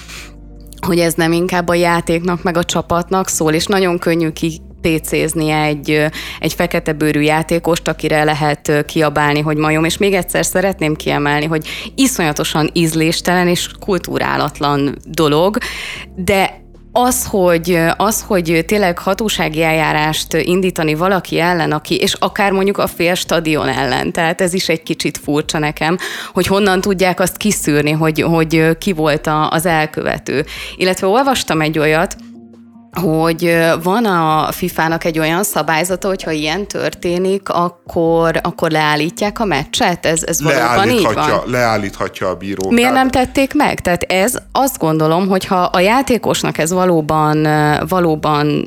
hogy ez nem inkább a játéknak, meg a csapatnak szól, és nagyon könnyű ki PC-zni egy, egy fekete bőrű játékost, akire lehet kiabálni, hogy majom. És még egyszer szeretném kiemelni, hogy iszonyatosan ízléstelen és kultúrálatlan dolog, de az, hogy, az, hogy tényleg hatósági eljárást indítani valaki ellen, aki, és akár mondjuk a fél stadion ellen, tehát ez is egy kicsit furcsa nekem, hogy honnan tudják azt kiszűrni, hogy, hogy ki volt az elkövető. Illetve olvastam egy olyat, hogy van a FIFA-nak egy olyan szabályzata, hogyha ilyen történik, akkor, akkor leállítják a meccset? Ez, ez valóban így van? Leállíthatja a bíró. Miért nem tették meg? Tehát ez azt gondolom, hogy ha a játékosnak ez valóban, valóban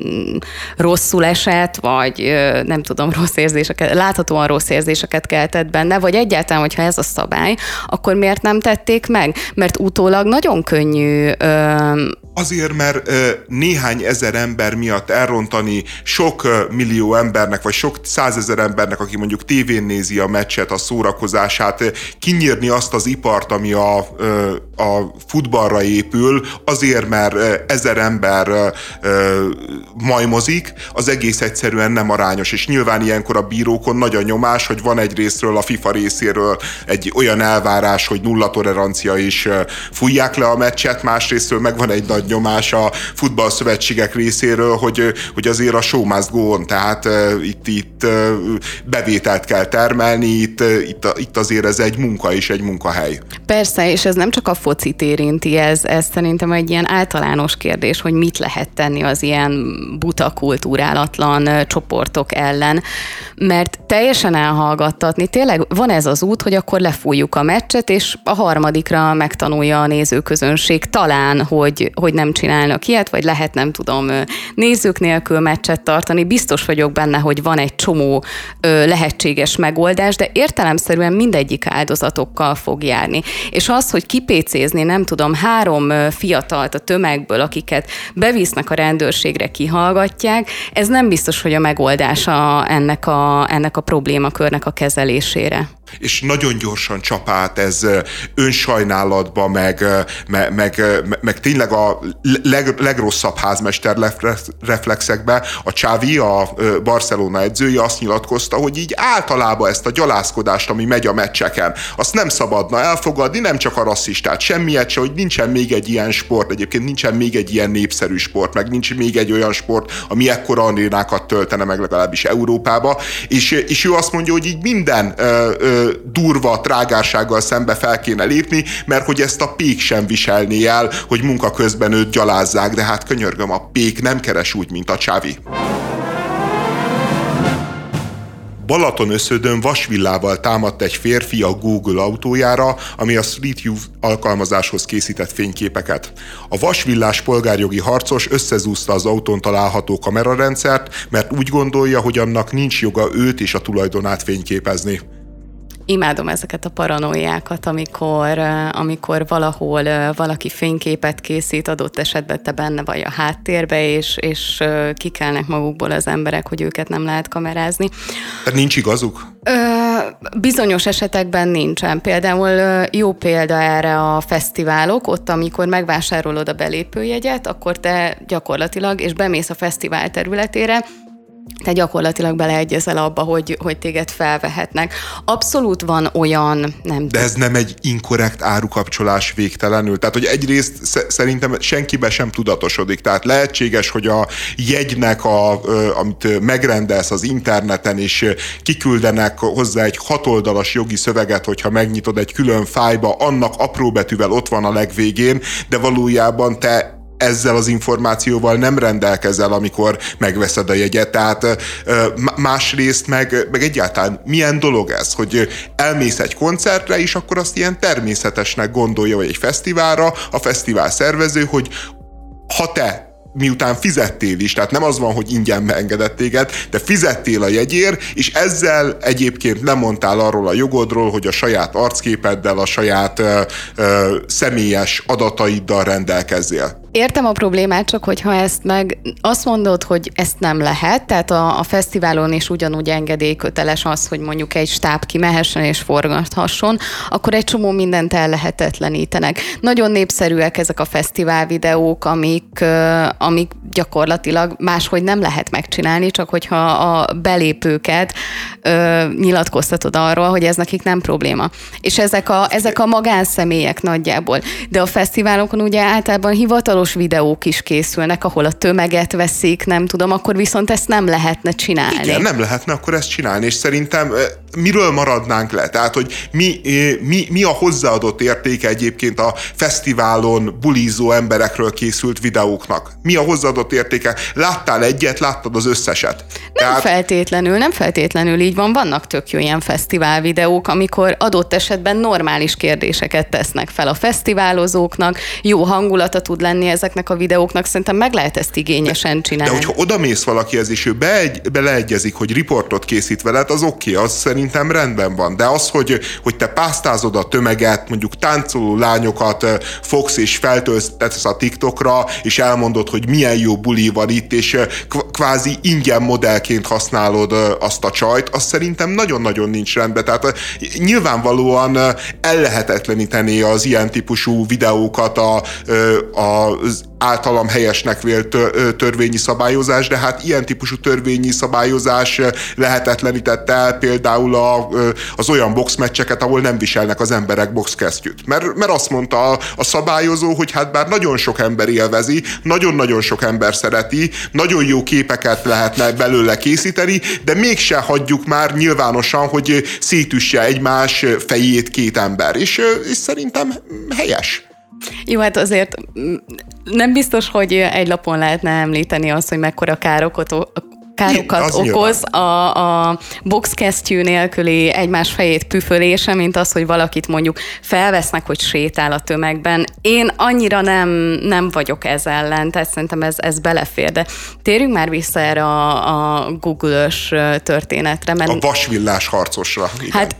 rosszul esett, vagy nem tudom, rossz érzéseket, láthatóan rossz érzéseket keltett benne, vagy egyáltalán, hogyha ez a szabály, akkor miért nem tették meg? Mert utólag nagyon könnyű Azért, mert néhány ezer ember miatt elrontani sok millió embernek, vagy sok százezer embernek, aki mondjuk tévén nézi a meccset, a szórakozását, kinyírni azt az ipart, ami a, a futballra épül, azért, mert ezer ember majmozik, az egész egyszerűen nem arányos. És nyilván ilyenkor a bírókon nagy a nyomás, hogy van egy részről, a FIFA részéről egy olyan elvárás, hogy nulla tolerancia is fújják le a meccset, másrésztről meg van egy nagy nagy nyomás a futballszövetségek részéről, hogy, hogy azért a show must go on, tehát itt, itt bevételt kell termelni, itt, itt, itt azért ez egy munka és egy munkahely. Persze, és ez nem csak a focit érinti, ez, ez szerintem egy ilyen általános kérdés, hogy mit lehet tenni az ilyen buta kultúrálatlan csoportok ellen, mert teljesen elhallgattatni, tényleg van ez az út, hogy akkor lefújjuk a meccset, és a harmadikra megtanulja a nézőközönség talán, hogy, hogy hogy nem csinálnak ilyet, vagy lehet nem tudom nézők nélkül meccset tartani. Biztos vagyok benne, hogy van egy csomó lehetséges megoldás, de értelemszerűen mindegyik áldozatokkal fog járni. És az, hogy kipécézni, nem tudom, három fiatalt a tömegből, akiket bevisznek a rendőrségre, kihallgatják, ez nem biztos, hogy a megoldása ennek a, ennek a problémakörnek a kezelésére és nagyon gyorsan csap át ez önsajnálatba, meg, meg, meg, meg tényleg a leg, legrosszabb házmester reflexekbe. A Csávi, a Barcelona edzője azt nyilatkozta, hogy így általában ezt a gyalázkodást, ami megy a meccseken, azt nem szabadna elfogadni, nem csak a rasszistát, semmiet se, hogy nincsen még egy ilyen sport, egyébként nincsen még egy ilyen népszerű sport, meg nincs még egy olyan sport, ami ekkora arénákat töltene meg legalábbis Európába, és, és ő azt mondja, hogy így minden ö, ö, durva trágársággal szembe fel kéne lépni, mert hogy ezt a pék sem viselné el, hogy munka közben őt gyalázzák, de hát könyörgöm, a pék nem keres úgy, mint a csávi. Balaton összödön vasvillával támadt egy férfi a Google autójára, ami a Street View alkalmazáshoz készített fényképeket. A vasvillás polgárjogi harcos összezúzta az autón található kamerarendszert, mert úgy gondolja, hogy annak nincs joga őt és a tulajdonát fényképezni imádom ezeket a paranoiákat, amikor, amikor valahol valaki fényképet készít, adott esetben te benne vagy a háttérbe, és, és kikelnek magukból az emberek, hogy őket nem lehet kamerázni. Tehát nincs igazuk? Ö, bizonyos esetekben nincsen. Például jó példa erre a fesztiválok, ott amikor megvásárolod a belépőjegyet, akkor te gyakorlatilag, és bemész a fesztivál területére, te gyakorlatilag beleegyezel abba, hogy, hogy téged felvehetnek. Abszolút van olyan, nem De ez nem egy inkorrekt árukapcsolás végtelenül. Tehát, hogy egyrészt szerintem senkibe sem tudatosodik. Tehát lehetséges, hogy a jegynek, a, amit megrendelsz az interneten, és kiküldenek hozzá egy hatoldalas jogi szöveget, hogyha megnyitod egy külön fájba, annak apró betűvel ott van a legvégén, de valójában te ezzel az információval nem rendelkezel, amikor megveszed a jegyet. Tehát másrészt meg, meg egyáltalán milyen dolog ez, hogy elmész egy koncertre, és akkor azt ilyen természetesnek gondolja, vagy egy fesztiválra, a fesztivál szervező, hogy ha te miután fizettél is, tehát nem az van, hogy ingyen beengedett téged, de fizettél a jegyért, és ezzel egyébként nem mondtál arról a jogodról, hogy a saját arcképeddel, a saját ö, ö, személyes adataiddal rendelkezzél. Értem a problémát, csak hogyha ezt meg azt mondod, hogy ezt nem lehet, tehát a, a fesztiválon is ugyanúgy engedélyköteles az, hogy mondjuk egy stáb kimehessen és forgathasson, akkor egy csomó mindent ellehetetlenítenek. Nagyon népszerűek ezek a fesztivál videók, amik, amik gyakorlatilag máshogy nem lehet megcsinálni, csak hogyha a belépőket ö, nyilatkoztatod arról, hogy ez nekik nem probléma. És ezek a, ezek a magánszemélyek nagyjából. De a fesztiválokon ugye általában hivatalos hivatalos videók is készülnek, ahol a tömeget veszik, nem tudom, akkor viszont ezt nem lehetne csinálni. Igen, nem lehetne akkor ezt csinálni, és szerintem miről maradnánk le? Tehát, hogy mi, mi, mi a hozzáadott értéke egyébként a fesztiválon bulízó emberekről készült videóknak? Mi a hozzáadott értéke? Láttál egyet, láttad az összeset? Nem Tehát... feltétlenül, nem feltétlenül így van. Vannak tök jó ilyen fesztivál videók, amikor adott esetben normális kérdéseket tesznek fel a fesztiválozóknak, jó hangulata tud lenni ezeknek a videóknak, szerintem meg lehet ezt igényesen csinálni. De hogyha odamész valakihez, és ő beegy, beleegyezik, hogy riportot készít veled, az oké, okay, az szerintem rendben van. De az, hogy, hogy te pásztázod a tömeget, mondjuk táncoló lányokat fogsz és feltöltesz a TikTokra, és elmondod, hogy milyen jó buli van itt, és kvázi ingyen modellként használod azt a csajt, az szerintem nagyon-nagyon nincs rendben. Tehát nyilvánvalóan ellehetetleníteni az ilyen típusú videókat a, a az általam helyesnek vélt törvényi szabályozás, de hát ilyen típusú törvényi szabályozás lehetetlenítette el például a, az olyan boxmeccseket, ahol nem viselnek az emberek boxkesztyűt. Mert, mert azt mondta a, a szabályozó, hogy hát bár nagyon sok ember élvezi, nagyon-nagyon sok ember szereti, nagyon jó képeket lehetne belőle készíteni, de mégse hagyjuk már nyilvánosan, hogy szétüsse egymás fejét két ember. És, és szerintem helyes. Jó, hát azért nem biztos, hogy egy lapon lehetne említeni azt, hogy mekkora károkat károkat Igen, okoz a, a boxkesztyű nélküli egymás fejét püfölése, mint az, hogy valakit mondjuk felvesznek, hogy sétál a tömegben. Én annyira nem, nem vagyok ez ellen, tehát szerintem ez, ez belefér, de térjünk már vissza erre a, a Google-ös történetre. Mert a vasvillás harcosra. Igen. Hát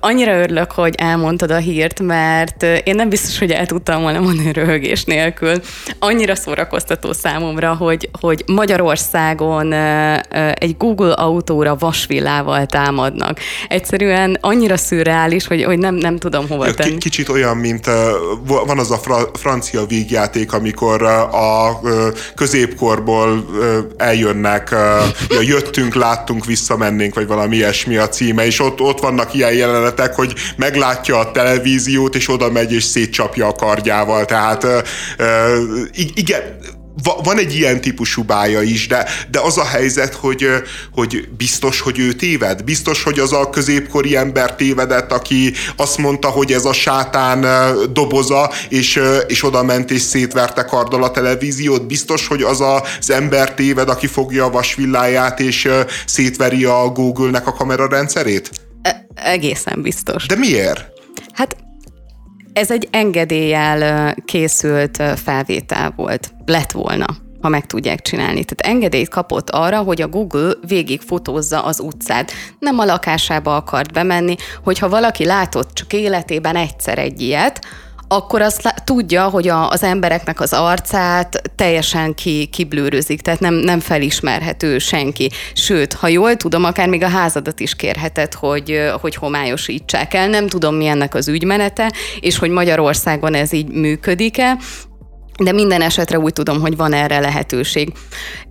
annyira örülök, hogy elmondtad a hírt, mert én nem biztos, hogy el tudtam volna mondani röhögés nélkül. Annyira szórakoztató számomra, hogy, hogy Magyarországon egy Google autóra vasvillával támadnak. Egyszerűen annyira szürreális, hogy, hogy nem, nem tudom hova tenni. Kicsit olyan, mint van az a fra- francia vígjáték, amikor a középkorból eljönnek, jöttünk, láttunk, visszamennénk, vagy valami ilyesmi a címe, és ott, ott vannak ilyen jelenetek, hogy meglátja a televíziót, és oda megy, és szétcsapja a kardjával. Tehát igen, van egy ilyen típusú bája is, de, de az a helyzet, hogy, hogy biztos, hogy ő téved? Biztos, hogy az a középkori ember tévedett, aki azt mondta, hogy ez a sátán doboza, és, és oda ment és szétverte karddal a televíziót? Biztos, hogy az az ember téved, aki fogja a vasvilláját, és szétveri a Google-nek a kamerarendszerét? E- egészen biztos. De miért? Hát ez egy engedéllyel készült felvétel volt, lett volna ha meg tudják csinálni. Tehát engedélyt kapott arra, hogy a Google végig fotózza az utcát. Nem a lakásába akart bemenni, hogyha valaki látott csak életében egyszer egy ilyet, akkor azt tudja, hogy a, az embereknek az arcát teljesen ki, kiblőrözik, tehát nem, nem felismerhető senki. Sőt, ha jól tudom, akár még a házadat is kérheted, hogy, hogy homályosítsák el. Nem tudom, mi ennek az ügymenete, és hogy Magyarországon ez így működik-e, de minden esetre úgy tudom, hogy van erre lehetőség.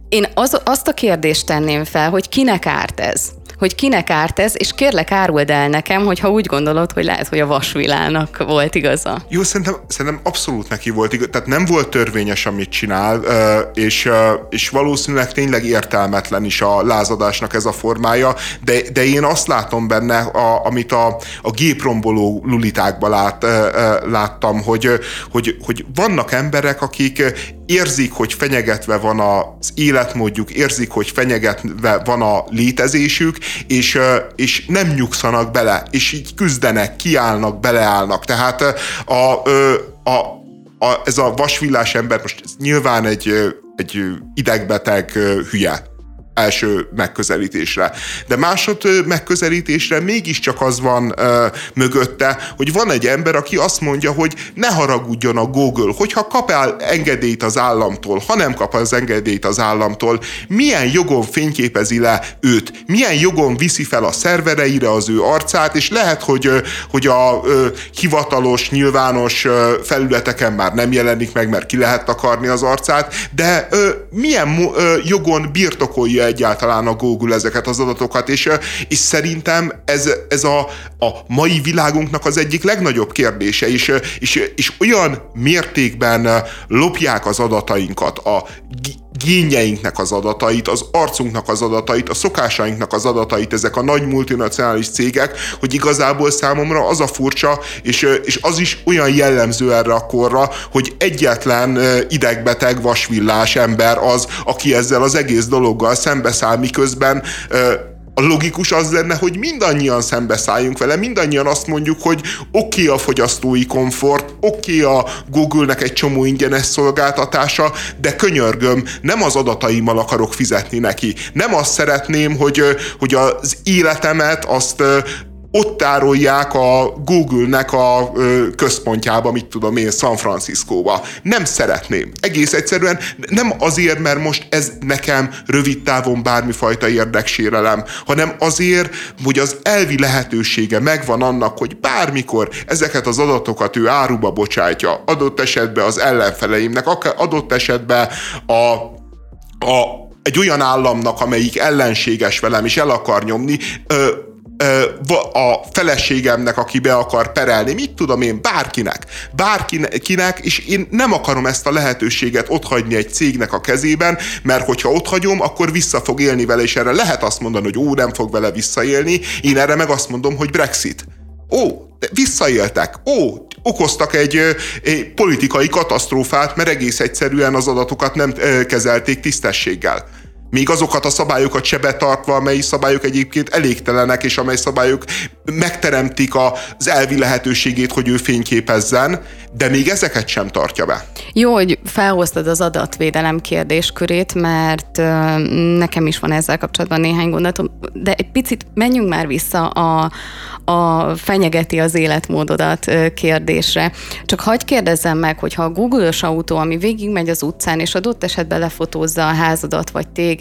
én az, azt a kérdést tenném fel, hogy kinek árt ez? Hogy kinek árt ez, és kérlek áruld el nekem, hogyha úgy gondolod, hogy lehet, hogy a vasvilának volt igaza. Jó, szerintem, szerintem abszolút neki volt igaz, tehát nem volt törvényes, amit csinál, és, és valószínűleg tényleg értelmetlen is a lázadásnak ez a formája, de, de én azt látom benne, a, amit a, a gépromboló lulitákban lát, láttam, hogy, hogy, hogy vannak emberek, akik érzik, hogy fenyegetve van az életmódjuk, érzik, hogy fenyegetve van a létezésük, és, és nem nyugszanak bele, és így küzdenek, kiállnak, beleállnak. Tehát a, a, a, ez a vasvillás ember most nyilván egy, egy idegbeteg hülye, első megközelítésre. De másod megközelítésre mégiscsak az van ö, mögötte, hogy van egy ember, aki azt mondja, hogy ne haragudjon a Google, hogyha kap el engedélyt az államtól, ha nem kap az engedélyt az államtól, milyen jogon fényképezi le őt, milyen jogon viszi fel a szervereire az ő arcát, és lehet, hogy, hogy a ö, hivatalos, nyilvános ö, felületeken már nem jelenik meg, mert ki lehet takarni az arcát, de ö, milyen ö, jogon birtokolja egyáltalán a Google ezeket az adatokat, és, és szerintem ez, ez a, a mai világunknak az egyik legnagyobb kérdése, és, és, és olyan mértékben lopják az adatainkat, a génjeinknek az adatait, az arcunknak az adatait, a szokásainknak az adatait ezek a nagy multinacionális cégek, hogy igazából számomra az a furcsa, és, és az is olyan jellemző erre a korra, hogy egyetlen idegbeteg vasvillás ember az, aki ezzel az egész dologgal szembeszáll, miközben a logikus az lenne, hogy mindannyian szembeszálljunk vele, mindannyian azt mondjuk, hogy oké okay a fogyasztói komfort, oké okay a Google-nek egy csomó ingyenes szolgáltatása, de könyörgöm, nem az adataimmal akarok fizetni neki. Nem azt szeretném, hogy, hogy az életemet azt ott tárolják a Google-nek a központjába, mit tudom én, San Franciscóba. Nem szeretném. Egész egyszerűen nem azért, mert most ez nekem rövid távon bármifajta érdeksérelem, hanem azért, hogy az elvi lehetősége megvan annak, hogy bármikor ezeket az adatokat ő áruba bocsátja, adott esetben az ellenfeleimnek, adott esetben a, a egy olyan államnak, amelyik ellenséges velem, és el akar nyomni, ö, a feleségemnek, aki be akar perelni, mit tudom én, bárkinek, bárkinek, és én nem akarom ezt a lehetőséget otthagyni egy cégnek a kezében, mert hogyha otthagyom, akkor vissza fog élni vele, és erre lehet azt mondani, hogy ó, nem fog vele visszaélni, én erre meg azt mondom, hogy Brexit. Ó, visszaéltek, ó, okoztak egy, egy politikai katasztrófát, mert egész egyszerűen az adatokat nem kezelték tisztességgel még azokat a szabályokat se betartva, amely szabályok egyébként elégtelenek, és amely szabályok megteremtik az elvi lehetőségét, hogy ő fényképezzen, de még ezeket sem tartja be. Jó, hogy felhoztad az adatvédelem kérdéskörét, mert nekem is van ezzel kapcsolatban néhány gondolatom, de egy picit menjünk már vissza a, a fenyegeti az életmódodat kérdésre. Csak hagyj kérdezzem meg, hogyha a Google-ös autó, ami végigmegy az utcán, és adott esetben lefotózza a házadat vagy téged,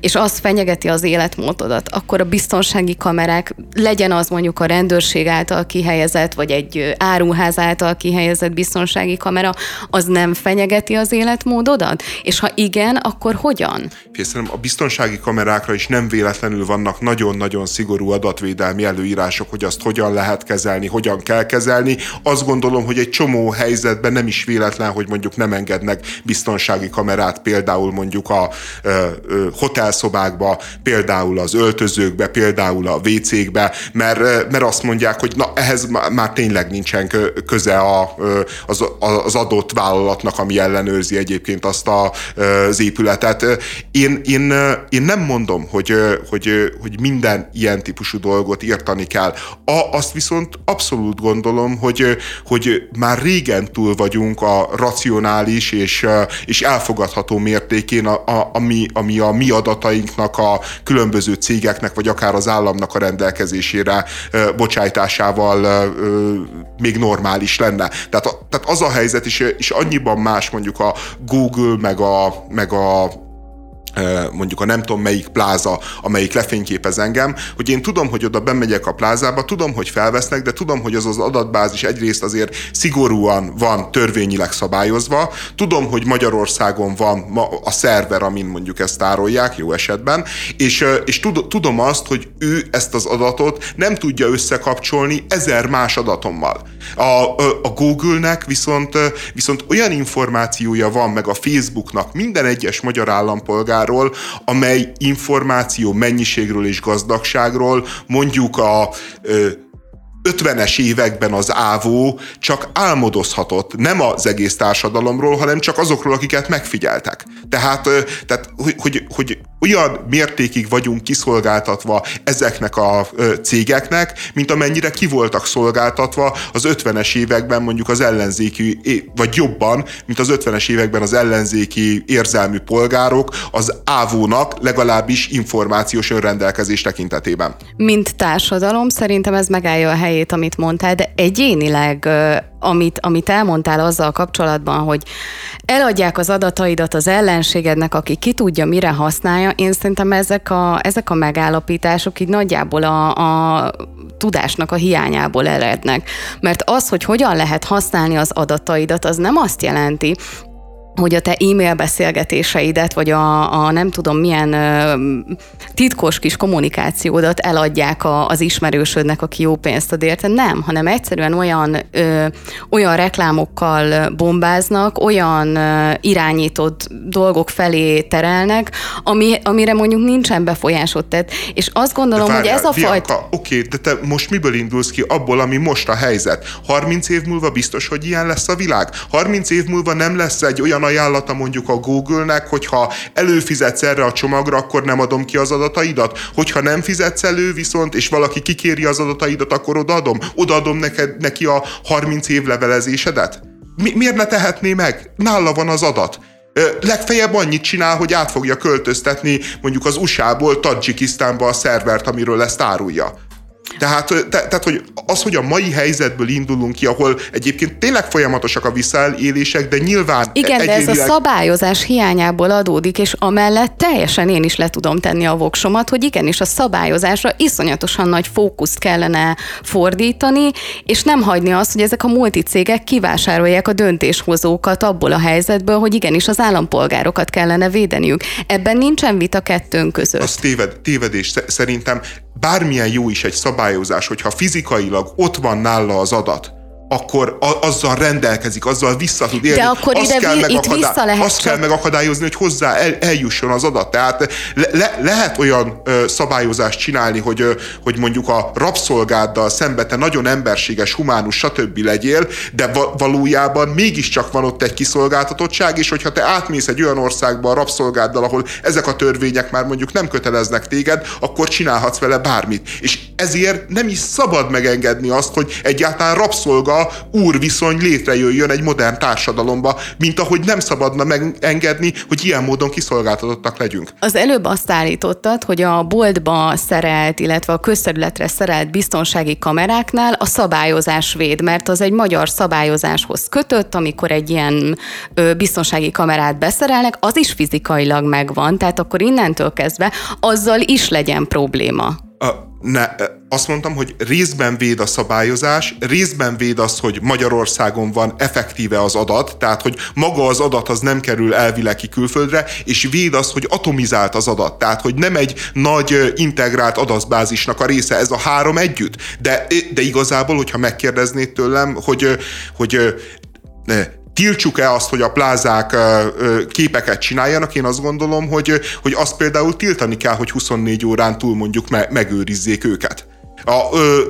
és az fenyegeti az életmódodat, akkor a biztonsági kamerák, legyen az mondjuk a rendőrség által kihelyezett, vagy egy áruház által kihelyezett biztonsági kamera, az nem fenyegeti az életmódodat? És ha igen, akkor hogyan? Szerintem a biztonsági kamerákra is nem véletlenül vannak nagyon-nagyon szigorú adatvédelmi előírások, hogy azt hogyan lehet kezelni, hogyan kell kezelni. Azt gondolom, hogy egy csomó helyzetben nem is véletlen, hogy mondjuk nem engednek biztonsági kamerát például mondjuk a hotelszobákba, például az öltözőkbe, például a WC-kbe, mert, mert azt mondják, hogy na ehhez már tényleg nincsen köze a, az, az adott vállalatnak, ami ellenőrzi egyébként azt a, az épületet. Én, én, én nem mondom, hogy, hogy, hogy minden ilyen típusú dolgot írtani kell. A, azt viszont abszolút gondolom, hogy, hogy már régen túl vagyunk a racionális és, és elfogadható mértékén, a, a, ami, ami a mi adatainknak, a különböző cégeknek, vagy akár az államnak a rendelkezésére bocsájtásával még normális lenne. Tehát, tehát az a helyzet is, is annyiban más mondjuk a Google, meg a, meg a mondjuk a nem tudom melyik pláza, amelyik lefényképez engem, hogy én tudom, hogy oda bemegyek a plázába, tudom, hogy felvesznek, de tudom, hogy az az adatbázis egyrészt azért szigorúan van törvényileg szabályozva, tudom, hogy Magyarországon van ma a szerver, amin mondjuk ezt tárolják, jó esetben, és, és tudom azt, hogy ő ezt az adatot nem tudja összekapcsolni ezer más adatommal. A, a Google-nek viszont, viszont olyan információja van, meg a Facebooknak minden egyes magyar állampolgáról, amely információ mennyiségről és gazdagságról mondjuk a 50-es években az ávó csak álmodozhatott, nem az egész társadalomról, hanem csak azokról, akiket megfigyeltek. Tehát, tehát hogy, hogy, hogy olyan mértékig vagyunk kiszolgáltatva ezeknek a cégeknek, mint amennyire ki voltak szolgáltatva az 50-es években mondjuk az ellenzéki, vagy jobban, mint az 50-es években az ellenzéki érzelmű polgárok az ávónak legalábbis információs önrendelkezés tekintetében. Mint társadalom szerintem ez megállja a helyét, amit mondtál, de egyénileg amit, amit elmondtál azzal kapcsolatban, hogy eladják az adataidat az ellenségednek, aki ki tudja, mire használja, én szerintem ezek a, ezek a megállapítások így nagyjából a, a tudásnak a hiányából erednek. Mert az, hogy hogyan lehet használni az adataidat, az nem azt jelenti, hogy a te e-mail beszélgetéseidet, vagy a, a nem tudom milyen ö, titkos kis kommunikációdat eladják a, az ismerősödnek, aki jó pénzt ad érte. Nem, hanem egyszerűen olyan, ö, olyan reklámokkal bombáznak, olyan ö, irányított dolgok felé terelnek, ami, amire mondjuk nincsen befolyásod. Tehát, és azt gondolom, várjál, hogy ez a fajta... Oké, de te most miből indulsz ki? Abból, ami most a helyzet. 30 év múlva biztos, hogy ilyen lesz a világ? 30 év múlva nem lesz egy olyan ajánlata mondjuk a Google-nek, hogyha előfizetsz erre a csomagra, akkor nem adom ki az adataidat. Hogyha nem fizetsz elő viszont, és valaki kikéri az adataidat, akkor odaadom. Odaadom neked, neki a 30 év levelezésedet. Mi, miért ne tehetné meg? Nála van az adat. Legfeljebb annyit csinál, hogy át fogja költöztetni mondjuk az USA-ból Tadzsikisztánba a szervert, amiről ezt árulja. Tehát, te, tehát, hogy az, hogy a mai helyzetből indulunk ki, ahol egyébként tényleg folyamatosak a visszaélések, de nyilván... Igen, egyénileg... de ez a szabályozás hiányából adódik, és amellett teljesen én is le tudom tenni a voksomat, hogy igenis a szabályozásra iszonyatosan nagy fókuszt kellene fordítani, és nem hagyni azt, hogy ezek a multicégek kivásárolják a döntéshozókat abból a helyzetből, hogy igenis az állampolgárokat kellene védeniük. Ebben nincsen vita kettőnk között. Az téved, tévedés. Szerintem bármilyen jó is egy szabályozás, hogyha fizikailag ott van nála az adat, akkor a, azzal rendelkezik, azzal vissza tud élni. De akkor azt ide kell itt vissza lehet Azt csak... kell megakadályozni, hogy hozzá el, eljusson az adat. Tehát le, le, lehet olyan ö, szabályozást csinálni, hogy, ö, hogy mondjuk a rabszolgáddal szembe te nagyon emberséges, humánus, stb. legyél, de va- valójában mégiscsak van ott egy kiszolgáltatottság, és hogyha te átmész egy olyan országba a rabszolgáddal, ahol ezek a törvények már mondjuk nem köteleznek téged, akkor csinálhatsz vele bármit. És ezért nem is szabad megengedni azt, hogy egyáltalán rabszolga úr viszony létrejöjjön egy modern társadalomba, mint ahogy nem szabadna megengedni, hogy ilyen módon kiszolgáltatottak legyünk. Az előbb azt állítottad, hogy a boltba szerelt, illetve a közterületre szerelt biztonsági kameráknál a szabályozás véd, mert az egy magyar szabályozáshoz kötött, amikor egy ilyen biztonsági kamerát beszerelnek, az is fizikailag megvan, tehát akkor innentől kezdve azzal is legyen probléma. Ne, azt mondtam, hogy részben véd a szabályozás, részben véd az, hogy Magyarországon van effektíve az adat, tehát hogy maga az adat az nem kerül elvileg ki külföldre, és véd az, hogy atomizált az adat, tehát hogy nem egy nagy integrált adatbázisnak a része, ez a három együtt. De, de igazából, hogyha megkérdeznéd tőlem, hogy, hogy tiltsuk-e azt, hogy a plázák képeket csináljanak, én azt gondolom, hogy, hogy azt például tiltani kell, hogy 24 órán túl mondjuk me- megőrizzék őket. A, ö,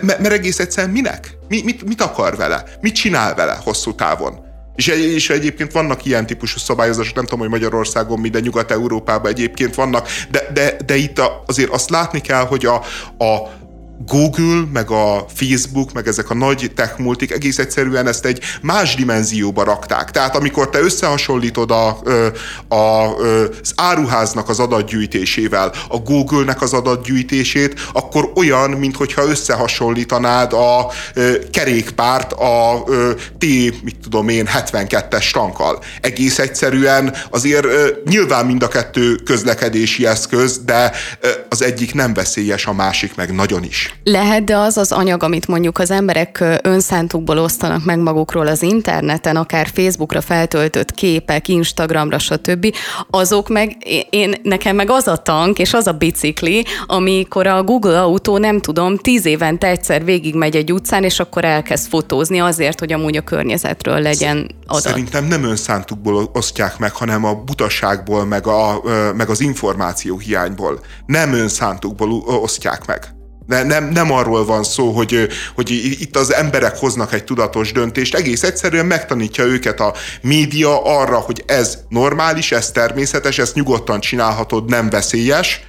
mert egész egyszerűen minek? Mi, mit, mit akar vele? Mit csinál vele hosszú távon? És, és egyébként vannak ilyen típusú szabályozások, nem tudom, hogy Magyarországon mi, de Nyugat-Európában egyébként vannak, de, de, de itt azért azt látni kell, hogy a, a Google, meg a Facebook, meg ezek a nagy tech multik egész egyszerűen ezt egy más dimenzióba rakták. Tehát amikor te összehasonlítod a, a, az áruháznak az adatgyűjtésével, a Google-nek az adatgyűjtését, akkor olyan, mintha összehasonlítanád a kerékpárt a T, mit tudom én, 72-es tankkal. Egész egyszerűen azért nyilván mind a kettő közlekedési eszköz, de az egyik nem veszélyes, a másik meg nagyon is. Lehet, de az az anyag, amit mondjuk az emberek önszántukból osztanak meg magukról az interneten, akár Facebookra feltöltött képek, Instagramra, stb., azok meg, én, nekem meg az a tank, és az a bicikli, amikor a Google autó, nem tudom, tíz évente egyszer végigmegy egy utcán, és akkor elkezd fotózni azért, hogy amúgy a környezetről legyen adat. Szerintem nem önszántukból osztják meg, hanem a butaságból, meg, a, meg az információ hiányból. Nem önszántukból osztják meg. De nem, nem arról van szó, hogy, hogy itt az emberek hoznak egy tudatos döntést, egész egyszerűen megtanítja őket a média arra, hogy ez normális, ez természetes, ezt nyugodtan csinálhatod, nem veszélyes,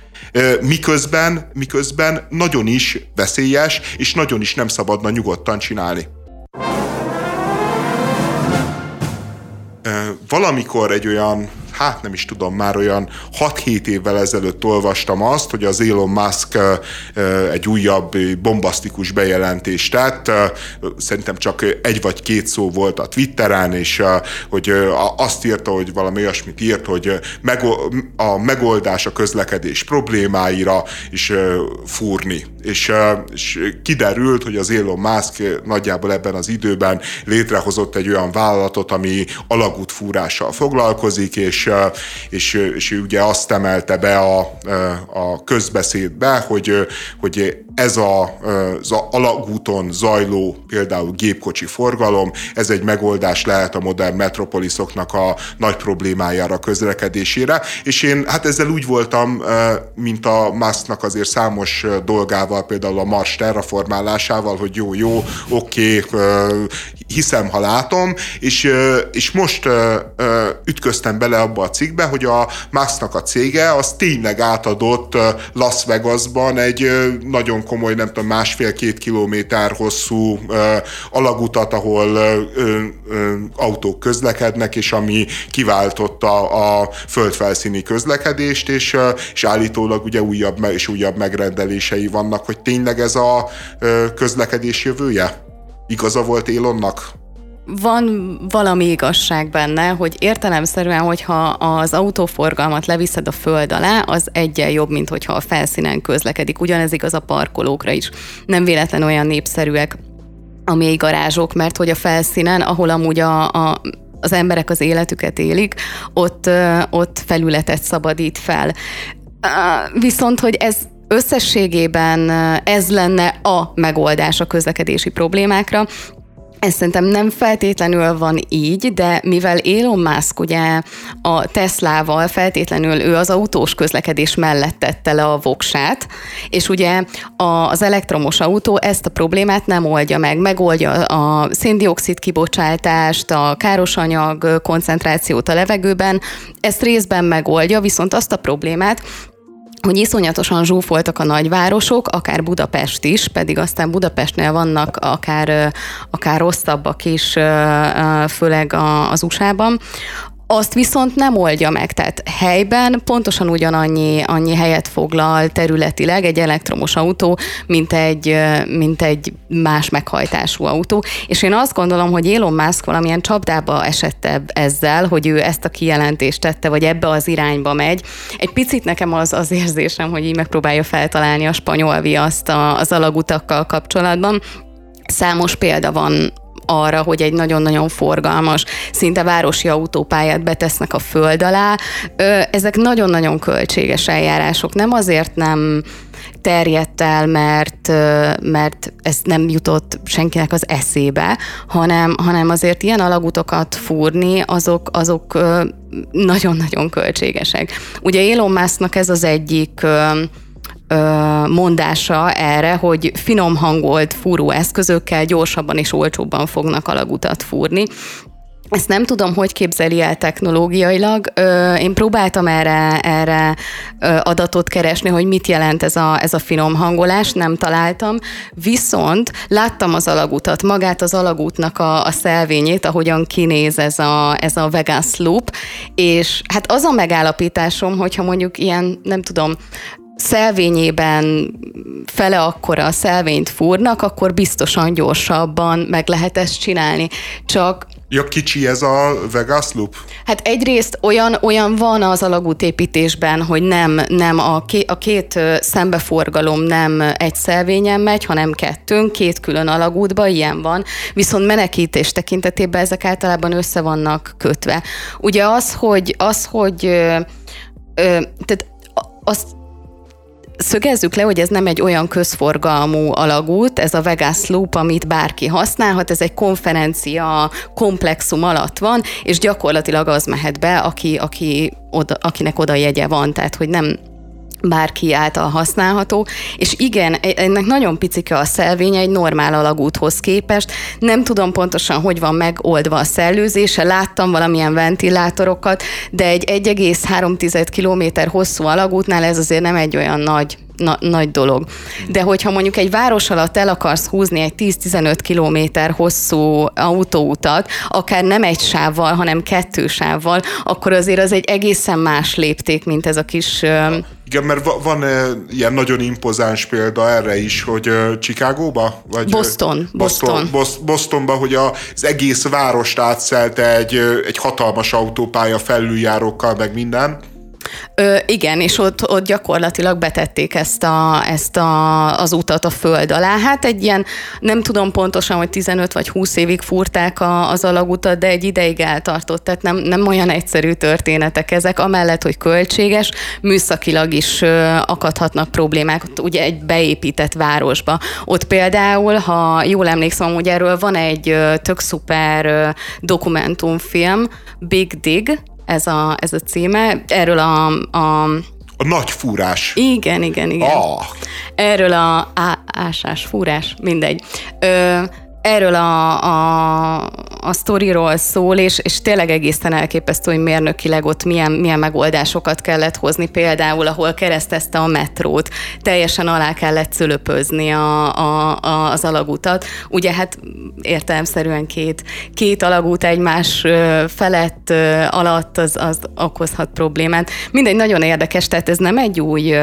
miközben, miközben nagyon is veszélyes, és nagyon is nem szabadna nyugodtan csinálni. Valamikor egy olyan hát nem is tudom, már olyan 6-7 évvel ezelőtt olvastam azt, hogy az Elon Musk egy újabb bombasztikus bejelentést tett, szerintem csak egy vagy két szó volt a Twitteren, és hogy azt írta, hogy valami olyasmit írt, hogy a megoldás a közlekedés problémáira is fúrni. És, és kiderült, hogy az Elon Musk nagyjából ebben az időben létrehozott egy olyan vállalatot, ami alagútfúrással foglalkozik, és és, és, ugye azt emelte be a, a közbeszédbe, hogy, hogy ez a, az alagúton zajló például gépkocsi forgalom, ez egy megoldás lehet a modern metropoliszoknak a nagy problémájára, közlekedésére, és én hát ezzel úgy voltam, mint a Musknak azért számos dolgával, például a Mars terraformálásával, hogy jó, jó, oké, hiszem, ha látom, és, és most ütköztem bele abba a cikkbe, hogy a Musknak a cége az tényleg átadott Las Vegasban egy nagyon komoly, nem tudom, másfél-két kilométer hosszú alagutat, ahol autók közlekednek, és ami kiváltotta a földfelszíni közlekedést, és, és állítólag ugye újabb és újabb megrendelései vannak, hogy tényleg ez a közlekedés jövője? Igaza volt Elonnak? Van valami igazság benne, hogy értelemszerűen, hogyha az autóforgalmat leviszed a föld alá, az egyen jobb, mint hogyha a felszínen közlekedik. Ugyanez igaz a parkolókra is. Nem véletlen olyan népszerűek a mély garázsok, mert hogy a felszínen, ahol amúgy a, a az emberek az életüket élik, ott, ott felületet szabadít fel. Viszont, hogy ez összességében ez lenne a megoldás a közlekedési problémákra, ez szerintem nem feltétlenül van így, de mivel Elon Musk ugye a Teslával feltétlenül ő az autós közlekedés mellett tette le a voksát, és ugye az elektromos autó ezt a problémát nem oldja meg. Megoldja a széndiokszid kibocsátást, a károsanyag koncentrációt a levegőben, ezt részben megoldja, viszont azt a problémát, hogy iszonyatosan zsúfoltak a nagyvárosok, akár Budapest is, pedig aztán Budapestnél vannak akár, akár rosszabbak is, főleg az USA-ban, azt viszont nem oldja meg, tehát helyben pontosan ugyanannyi annyi helyet foglal területileg egy elektromos autó, mint egy, mint egy más meghajtású autó. És én azt gondolom, hogy Elon Musk valamilyen csapdába esett ezzel, hogy ő ezt a kijelentést tette, vagy ebbe az irányba megy. Egy picit nekem az az érzésem, hogy így megpróbálja feltalálni a spanyol viaszt az alagutakkal kapcsolatban. Számos példa van arra, hogy egy nagyon-nagyon forgalmas, szinte városi autópályát betesznek a föld alá. Ezek nagyon-nagyon költséges eljárások. Nem azért nem terjedt el, mert, mert ez nem jutott senkinek az eszébe, hanem, hanem azért ilyen alagutokat fúrni, azok, azok nagyon-nagyon költségesek. Ugye Elon Musknak ez az egyik mondása erre, hogy finom hangolt fúró eszközökkel gyorsabban és olcsóbban fognak alagutat fúrni. ezt nem tudom, hogy képzeli el technológiailag. Én próbáltam erre, erre adatot keresni, hogy mit jelent ez a, ez a finom hangolás, nem találtam. Viszont láttam az alagutat, magát az alagútnak a, a szelvényét, ahogyan kinéz ez a, ez a vegan sloop, és hát az a megállapításom, hogyha mondjuk ilyen, nem tudom, szelvényében fele akkora a szelvényt fúrnak, akkor biztosan gyorsabban meg lehet ezt csinálni. Csak Ja, kicsi ez a Vegas Loop? Hát egyrészt olyan, olyan van az alagútépítésben, hogy nem, nem a, ké, a két szembeforgalom nem egy szelvényen megy, hanem kettőn, két külön alagútba, ilyen van. Viszont menekítés tekintetében ezek általában össze vannak kötve. Ugye az, hogy, az, hogy ö, ö, tehát azt Szögezzük le, hogy ez nem egy olyan közforgalmú alagút, ez a Vegas Loop, amit bárki használhat, ez egy konferencia komplexum alatt van, és gyakorlatilag az mehet be, aki, aki oda, akinek oda jegye van, tehát hogy nem bárki által használható, és igen, e- ennek nagyon picike a szelvénye egy normál alagúthoz képest. Nem tudom pontosan, hogy van megoldva a szellőzése, láttam valamilyen ventilátorokat, de egy 1,3 km hosszú alagútnál ez azért nem egy olyan nagy na, nagy dolog. De hogyha mondjuk egy város alatt el akarsz húzni egy 10-15 kilométer hosszú autóutat, akár nem egy sávval, hanem kettő sávval, akkor azért az egy egészen más lépték, mint ez a kis igen, mert van ilyen nagyon impozáns példa erre is, hogy Chicagóba? Vagy Boston. Boston. Boston. Bostonba, hogy az egész várost átszelte egy, egy hatalmas autópálya felüljárókkal, meg minden Ö, igen, és ott, ott gyakorlatilag betették ezt, a, ezt a, az utat a föld alá. Hát egy ilyen, nem tudom pontosan, hogy 15 vagy 20 évig fúrták a, az alagutat, de egy ideig eltartott, tehát nem, nem olyan egyszerű történetek ezek, amellett, hogy költséges, műszakilag is ö, akadhatnak problémák, ott ugye egy beépített városba. Ott például, ha jól emlékszem, hogy erről van egy ö, tök szuper ö, dokumentumfilm, Big Dig, ez a, ez a címe. Erről a, a a nagy fúrás. Igen, igen, igen. Ah. Erről a á, ásás, fúrás, mindegy. Ö, erről a, a, a sztoriról szól, és, és tényleg egészen elképesztő, hogy mérnökileg ott milyen, milyen megoldásokat kellett hozni, például ahol keresztezte a metrót, teljesen alá kellett szülöpözni a, a, a, az alagutat. Ugye hát értelemszerűen két, két alagút egymás felett alatt az, az okozhat problémát. Mindegy, nagyon érdekes, tehát ez nem egy új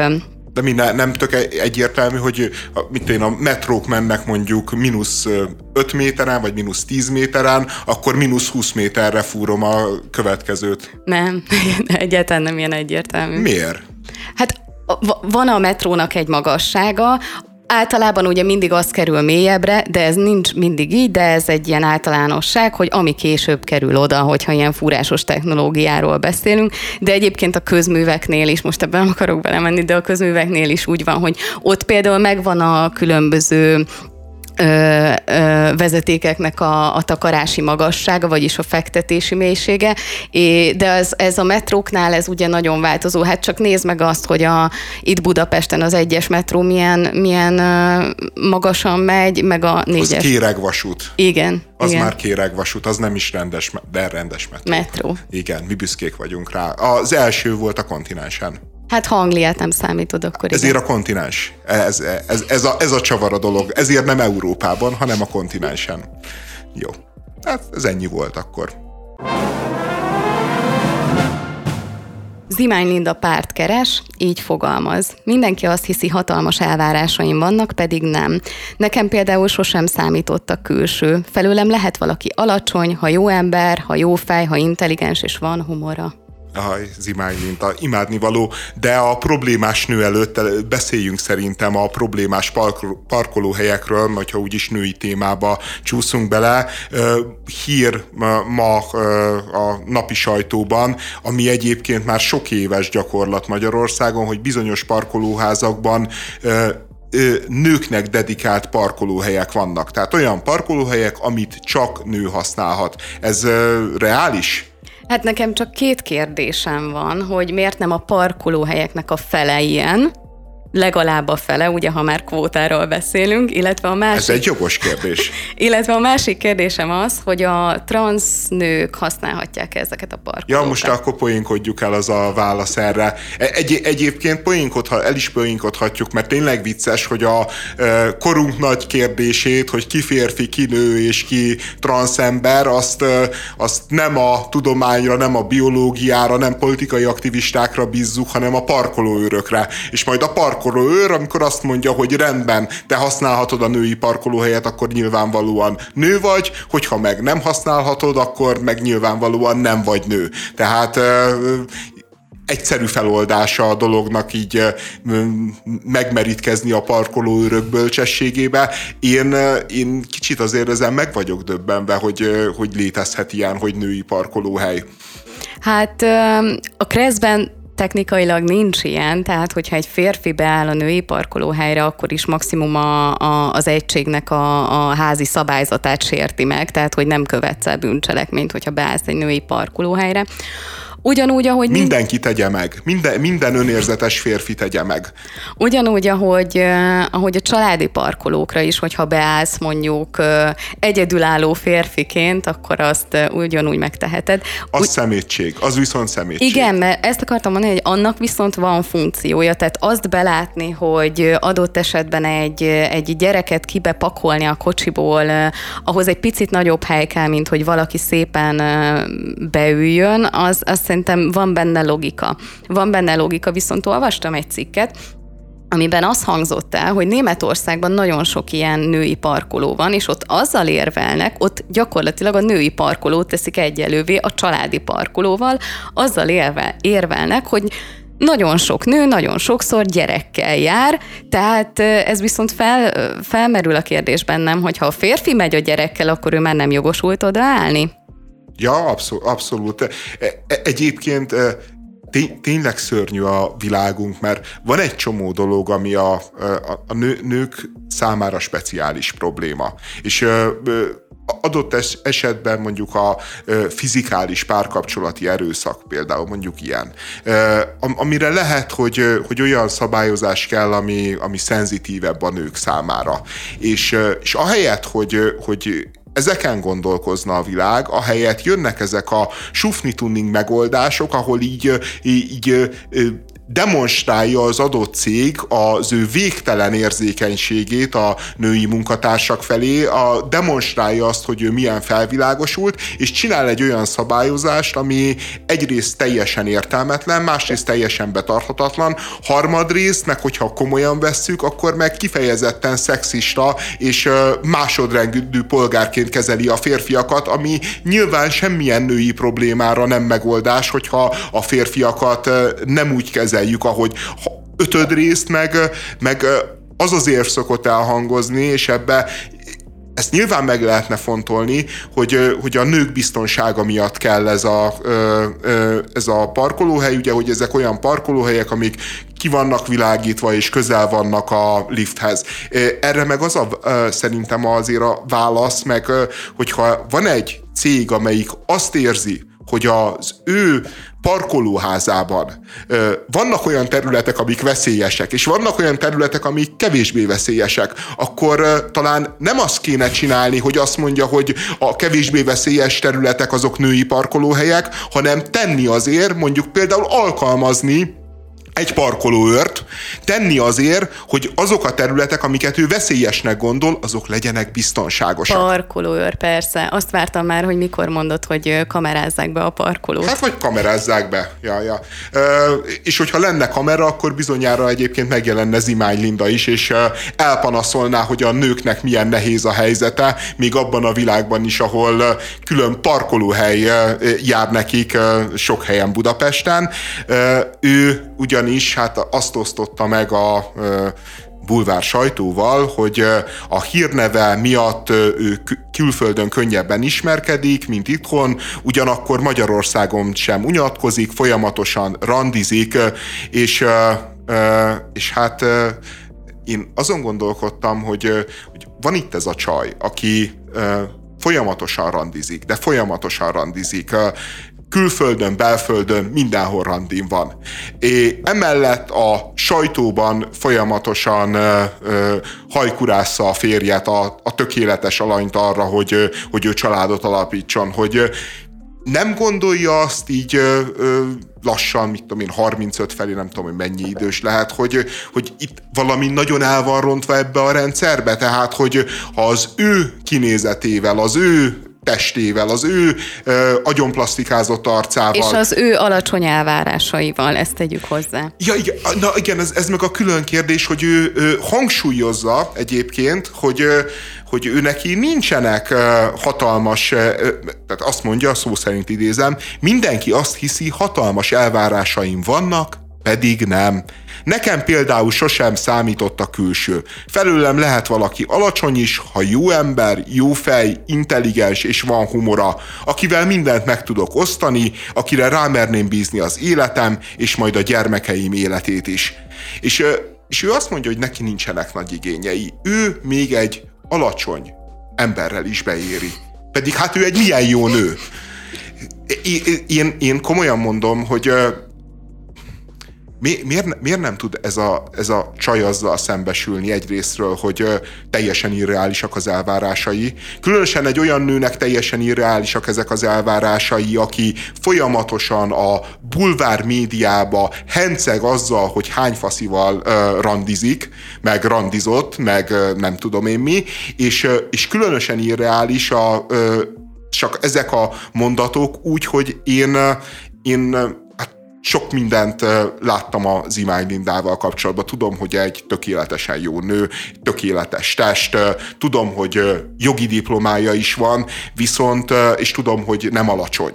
de mi ne, nem tök egyértelmű, hogy a, mit én, a metrók mennek mondjuk mínusz 5 méteren, vagy mínusz 10 méteren, akkor mínusz 20 méterre fúrom a következőt. Nem, egyáltalán nem ilyen egyértelmű. Miért? Hát van a metrónak egy magassága, Általában ugye mindig az kerül mélyebbre, de ez nincs mindig így, de ez egy ilyen általánosság, hogy ami később kerül oda, hogyha ilyen fúrásos technológiáról beszélünk, de egyébként a közműveknél is, most ebben akarok belemenni, de a közműveknél is úgy van, hogy ott például megvan a különböző ö, ö, vezetékeknek a, a takarási magassága, vagyis a fektetési mélysége, é, de ez, ez a metróknál ez ugye nagyon változó. Hát csak nézd meg azt, hogy a, itt Budapesten az egyes metró milyen, milyen ö, magasan megy, meg a négyes. Az kéregvasút. Igen. Az igen. már kéregvasút, az nem is rendes, de rendes metró. Metró. Igen, mi büszkék vagyunk rá. Az első volt a kontinensen. Hát ha Angliát nem számítod, akkor Ezért igen. a kontinens. Ez, ez, ez, a, ez a csavar a dolog. Ezért nem Európában, hanem a kontinensen. Jó. Hát ez ennyi volt akkor. Zimány Linda párt keres, így fogalmaz. Mindenki azt hiszi, hatalmas elvárásaim vannak, pedig nem. Nekem például sosem számított a külső. Felőlem lehet valaki alacsony, ha jó ember, ha jó fej, ha intelligens és van humora a Zimány Linta, imádni való, de a problémás nő előtt beszéljünk szerintem a problémás park- parkolóhelyekről, vagy ha úgyis női témába csúszunk bele. Hír ma a napi sajtóban, ami egyébként már sok éves gyakorlat Magyarországon, hogy bizonyos parkolóházakban nőknek dedikált parkolóhelyek vannak. Tehát olyan parkolóhelyek, amit csak nő használhat. Ez reális? Hát nekem csak két kérdésem van, hogy miért nem a parkolóhelyeknek a fele ilyen, legalább a fele, ugye, ha már kvótáról beszélünk, illetve a másik... Ez egy jogos kérdés. illetve a másik kérdésem az, hogy a transz nők használhatják ezeket a parkolókat. Ja, most akkor poénkodjuk el az a válasz erre. E, egy, egyébként poénkodha, el is poénkodhatjuk, mert tényleg vicces, hogy a e, korunk nagy kérdését, hogy ki férfi, ki nő és ki transzember, azt, e, azt nem a tudományra, nem a biológiára, nem politikai aktivistákra bízzuk, hanem a parkolóőrökre. És majd a parkoló amikor azt mondja, hogy rendben, te használhatod a női parkolóhelyet, akkor nyilvánvalóan nő vagy, hogyha meg nem használhatod, akkor meg nyilvánvalóan nem vagy nő. Tehát egyszerű feloldása a dolognak így megmerítkezni a parkolóőrök bölcsességébe. Én, én kicsit azért ezen meg vagyok döbbenve, hogy, hogy létezhet ilyen, hogy női parkolóhely. Hát a Kreszben technikailag nincs ilyen, tehát hogyha egy férfi beáll a női parkolóhelyre, akkor is maximum a, a, az egységnek a, a házi szabályzatát sérti meg, tehát hogy nem követsz el bűncselekményt, hogyha beállsz egy női parkolóhelyre. Ugyanúgy, ahogy... Mindenki tegye meg. Minden, minden önérzetes férfi tegye meg. Ugyanúgy, ahogy, ahogy a családi parkolókra is, hogyha beállsz mondjuk egyedülálló férfiként, akkor azt ugyanúgy megteheted. Az Úgy... szemétség, az viszont szemétség. Igen, mert ezt akartam mondani, hogy annak viszont van funkciója, tehát azt belátni, hogy adott esetben egy, egy gyereket kibepakolni a kocsiból, ahhoz egy picit nagyobb hely kell, mint hogy valaki szépen beüljön, az, az szerintem van benne logika. Van benne logika, viszont olvastam egy cikket, amiben az hangzott el, hogy Németországban nagyon sok ilyen női parkoló van, és ott azzal érvelnek, ott gyakorlatilag a női parkolót teszik egyelővé a családi parkolóval, azzal érve, érvelnek, hogy nagyon sok nő, nagyon sokszor gyerekkel jár, tehát ez viszont fel, felmerül a kérdés bennem, hogy ha a férfi megy a gyerekkel, akkor ő már nem jogosult odaállni? Ja, abszolút. abszolút. E, e, egyébként e, tényleg szörnyű a világunk, mert van egy csomó dolog, ami a, a, a nő, nők számára speciális probléma. És adott esetben mondjuk a fizikális párkapcsolati erőszak például mondjuk ilyen, amire lehet, hogy, hogy olyan szabályozás kell, ami, ami szenzitívebb a nők számára. És, és ahelyett, hogy, hogy ezeken gondolkozna a világ, ahelyett jönnek ezek a sufni tuning megoldások, ahol így, így, így demonstrálja az adott cég az ő végtelen érzékenységét a női munkatársak felé, a, demonstrálja azt, hogy ő milyen felvilágosult, és csinál egy olyan szabályozást, ami egyrészt teljesen értelmetlen, másrészt teljesen betarthatatlan, harmadrészt, meg hogyha komolyan vesszük, akkor meg kifejezetten szexista és másodrendű polgárként kezeli a férfiakat, ami nyilván semmilyen női problémára nem megoldás, hogyha a férfiakat nem úgy kezelik, kezeljük, ahogy ötöd részt meg, meg az az érv szokott elhangozni, és ebbe ezt nyilván meg lehetne fontolni, hogy, hogy a nők biztonsága miatt kell ez a, ez a parkolóhely, ugye, hogy ezek olyan parkolóhelyek, amik ki vannak világítva és közel vannak a lifthez. Erre meg az a szerintem azért a válasz, meg hogyha van egy cég, amelyik azt érzi, hogy az ő parkolóházában. Vannak olyan területek, amik veszélyesek, és vannak olyan területek, amik kevésbé veszélyesek, akkor talán nem azt kéne csinálni, hogy azt mondja, hogy a kevésbé veszélyes területek azok női parkolóhelyek, hanem tenni azért, mondjuk például alkalmazni egy parkolóőrt tenni azért, hogy azok a területek, amiket ő veszélyesnek gondol, azok legyenek biztonságosak. Parkolóőr, persze. Azt vártam már, hogy mikor mondod, hogy kamerázzák be a parkolót. Hát, vagy kamerázzák be. Ja, ja. E, és hogyha lenne kamera, akkor bizonyára egyébként megjelenne Zimány Linda is, és elpanaszolná, hogy a nőknek milyen nehéz a helyzete, még abban a világban is, ahol külön parkolóhely jár nekik sok helyen Budapesten. Ő ugyan ugyanis hát azt osztotta meg a bulvár sajtóval, hogy a hírneve miatt ő külföldön könnyebben ismerkedik, mint itthon, ugyanakkor Magyarországon sem unatkozik, folyamatosan randizik, és, és hát én azon gondolkodtam, hogy, hogy van itt ez a csaj, aki folyamatosan randizik, de folyamatosan randizik, külföldön, belföldön, mindenhol randin van. É, emellett a sajtóban folyamatosan ö, ö, hajkurásza a férjet, a, a tökéletes alanyt arra, hogy, hogy ő családot alapítson, hogy nem gondolja azt így ö, lassan, mit tudom én, 35 felé, nem tudom, hogy mennyi idős lehet, hogy, hogy itt valami nagyon el van rontva ebbe a rendszerbe, tehát, hogy ha az ő kinézetével, az ő testével, az ő ö, agyonplasztikázott arcával. És az ő alacsony elvárásaival, ezt tegyük hozzá. Ja, igen, na igen, ez, ez meg a külön kérdés, hogy ő, ő hangsúlyozza egyébként, hogy, hogy ő neki nincsenek hatalmas, tehát azt mondja, szó szerint idézem, mindenki azt hiszi, hatalmas elvárásaim vannak, pedig nem. Nekem például sosem számított a külső. Felőlem lehet valaki alacsony is, ha jó ember, jó fej, intelligens és van humora, akivel mindent meg tudok osztani, akire rámerném bízni az életem, és majd a gyermekeim életét is. És, és ő azt mondja, hogy neki nincsenek nagy igényei. Ő még egy alacsony emberrel is beéri. Pedig hát ő egy milyen jó nő. Én, én komolyan mondom, hogy mi, miért, miért nem tud ez a, ez a csaj azzal szembesülni egyrésztről, hogy ö, teljesen irreálisak az elvárásai? Különösen egy olyan nőnek teljesen irreálisak ezek az elvárásai, aki folyamatosan a bulvár médiába henceg azzal, hogy hány faszival ö, randizik, meg randizott, meg ö, nem tudom én mi, és, ö, és különösen irreális a ö, csak ezek a mondatok úgy, hogy én, én sok mindent láttam az Imány Lindával kapcsolatban. Tudom, hogy egy tökéletesen jó nő, tökéletes test, tudom, hogy jogi diplomája is van, viszont, és tudom, hogy nem alacsony.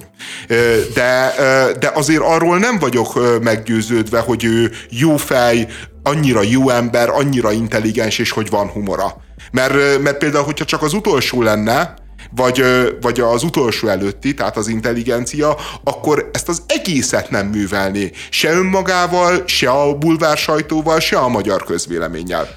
De, de azért arról nem vagyok meggyőződve, hogy ő jó fej, annyira jó ember, annyira intelligens, és hogy van humora. Mert, mert például, hogyha csak az utolsó lenne, vagy, vagy az utolsó előtti, tehát az intelligencia, akkor ezt az egészet nem művelné. Se önmagával, se a bulvár sajtóval, se a magyar közvéleménnyel.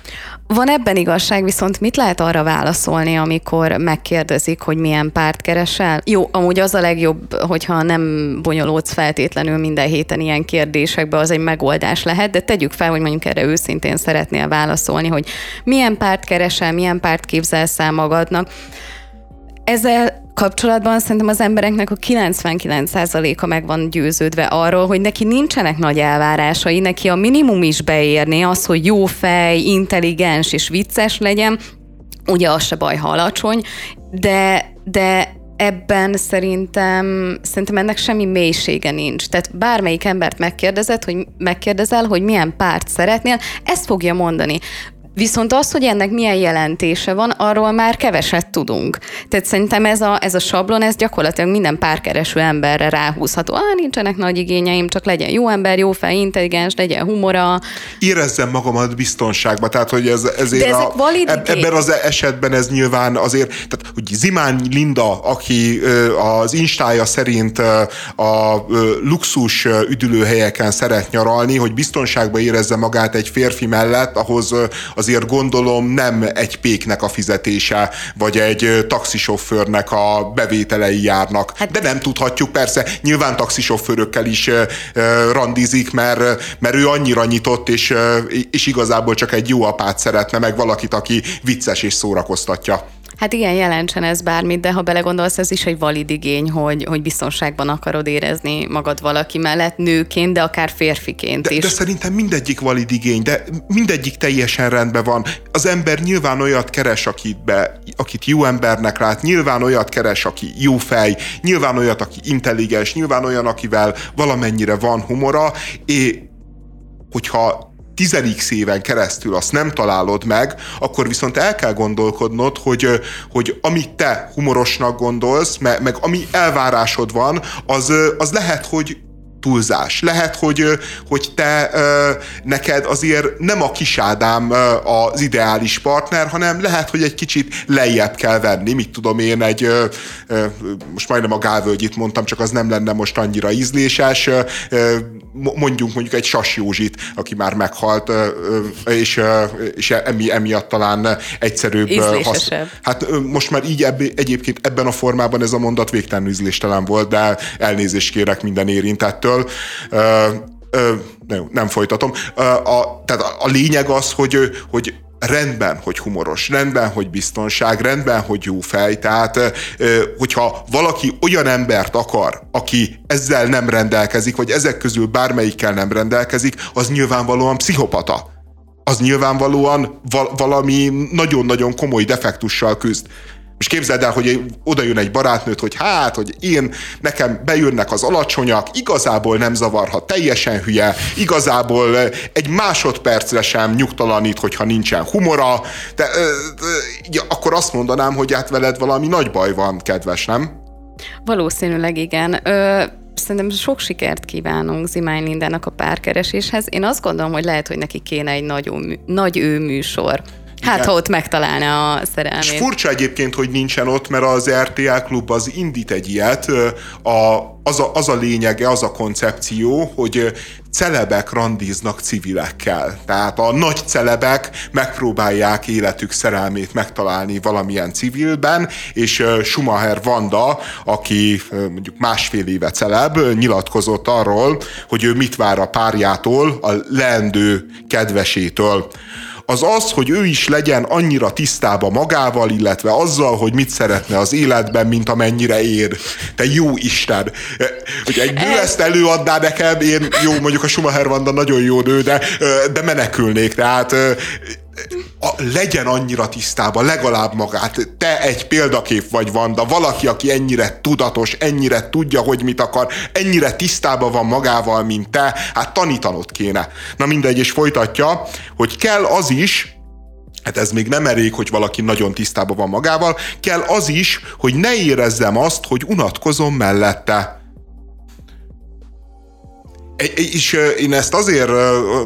Van ebben igazság, viszont mit lehet arra válaszolni, amikor megkérdezik, hogy milyen párt keresel? Jó, amúgy az a legjobb, hogyha nem bonyolódsz feltétlenül minden héten ilyen kérdésekbe, az egy megoldás lehet, de tegyük fel, hogy mondjuk erre őszintén szeretnél válaszolni, hogy milyen párt keresel, milyen párt képzelsz el magadnak ezzel kapcsolatban szerintem az embereknek a 99%-a meg van győződve arról, hogy neki nincsenek nagy elvárásai, neki a minimum is beérné az, hogy jó fej, intelligens és vicces legyen, ugye az se baj, ha alacsony, de, de ebben szerintem, szerintem ennek semmi mélysége nincs. Tehát bármelyik embert megkérdezed, hogy megkérdezel, hogy milyen párt szeretnél, ezt fogja mondani. Viszont az, hogy ennek milyen jelentése van, arról már keveset tudunk. Tehát szerintem ez a, ez a sablon, ez gyakorlatilag minden párkereső emberre ráhúzható. Ah, nincsenek nagy igényeim, csak legyen jó ember, jó fej, intelligens, legyen humora. Érezzem magamat biztonságban, tehát hogy ez, ezért De a, eb, ebben az esetben ez nyilván azért, tehát hogy Zimán Linda, aki az instája szerint a luxus üdülőhelyeken szeret nyaralni, hogy biztonságban érezze magát egy férfi mellett, ahhoz azért gondolom nem egy péknek a fizetése, vagy egy taxisofőrnek a bevételei járnak. Hát, de nem tudhatjuk, persze nyilván taxisofőrökkel is randizik, mert, mert ő annyira nyitott, és, és igazából csak egy jó apát szeretne, meg valakit, aki vicces és szórakoztatja. Hát igen, jelentsen ez bármit, de ha belegondolsz, ez is egy valid igény, hogy, hogy biztonságban akarod érezni magad valaki mellett nőként, de akár férfiként de, is. De szerintem mindegyik valid igény, de mindegyik teljesen rendben van. Az ember nyilván olyat keres, akit, be, akit jó embernek lát, nyilván olyat keres, aki jó fej, nyilván olyat, aki intelligens, nyilván olyan, akivel valamennyire van humora, és hogyha 10 éven keresztül azt nem találod meg, akkor viszont el kell gondolkodnod, hogy, hogy amit te humorosnak gondolsz, meg, meg ami elvárásod van, az, az lehet, hogy túlzás. Lehet, hogy, hogy te neked azért nem a kisádám az ideális partner, hanem lehet, hogy egy kicsit lejjebb kell venni, mit tudom én, egy most majdnem a Gálvölgyit mondtam, csak az nem lenne most annyira ízléses, mondjunk mondjuk egy Sas Józsit, aki már meghalt, és, és emi, emiatt talán egyszerűbb. Hasz... Hát most már így ebb, egyébként ebben a formában ez a mondat végtelenül ízléstelen volt, de elnézést kérek minden érintettől. Ö, nem, nem folytatom. A, tehát a, a lényeg az, hogy, hogy rendben, hogy humoros, rendben, hogy biztonság, rendben, hogy jó fej. Tehát, hogyha valaki olyan embert akar, aki ezzel nem rendelkezik, vagy ezek közül bármelyikkel nem rendelkezik, az nyilvánvalóan pszichopata. Az nyilvánvalóan valami nagyon-nagyon komoly defektussal küzd. És képzeld el, hogy oda jön egy barátnőt, hogy hát, hogy én, nekem bejönnek az alacsonyak, igazából nem zavarhat, teljesen hülye, igazából egy másodpercre sem nyugtalanít, hogyha nincsen humora, de, de, de akkor azt mondanám, hogy hát veled valami nagy baj van, kedves, nem? Valószínűleg igen. Ö, szerintem sok sikert kívánunk Zimány Lindának a párkereséshez. Én azt gondolom, hogy lehet, hogy neki kéne egy nagy, nagy ő műsor. Hát, ha ott megtalálna a szerelmét. És furcsa egyébként, hogy nincsen ott, mert az RTL klub az indít egy ilyet. A, az, a, az a lényege, az a koncepció, hogy celebek randíznak civilekkel. Tehát a nagy celebek megpróbálják életük szerelmét megtalálni valamilyen civilben, és Schumacher Vanda, aki mondjuk másfél éve celeb, nyilatkozott arról, hogy ő mit vár a párjától, a leendő kedvesétől az az, hogy ő is legyen annyira tisztába magával, illetve azzal, hogy mit szeretne az életben, mint amennyire ér. Te jó Isten! Hogy egy nő ezt előadná nekem, én jó, mondjuk a Schumacher Vanda nagyon jó nő, de, de menekülnék. Tehát a, legyen annyira tisztában, legalább magát. Te egy példakép vagy, Vanda, valaki, aki ennyire tudatos, ennyire tudja, hogy mit akar, ennyire tisztában van magával, mint te, hát tanítanod kéne. Na mindegy, és folytatja, hogy kell az is, hát ez még nem elég, hogy valaki nagyon tisztában van magával, kell az is, hogy ne érezzem azt, hogy unatkozom mellette és én ezt azért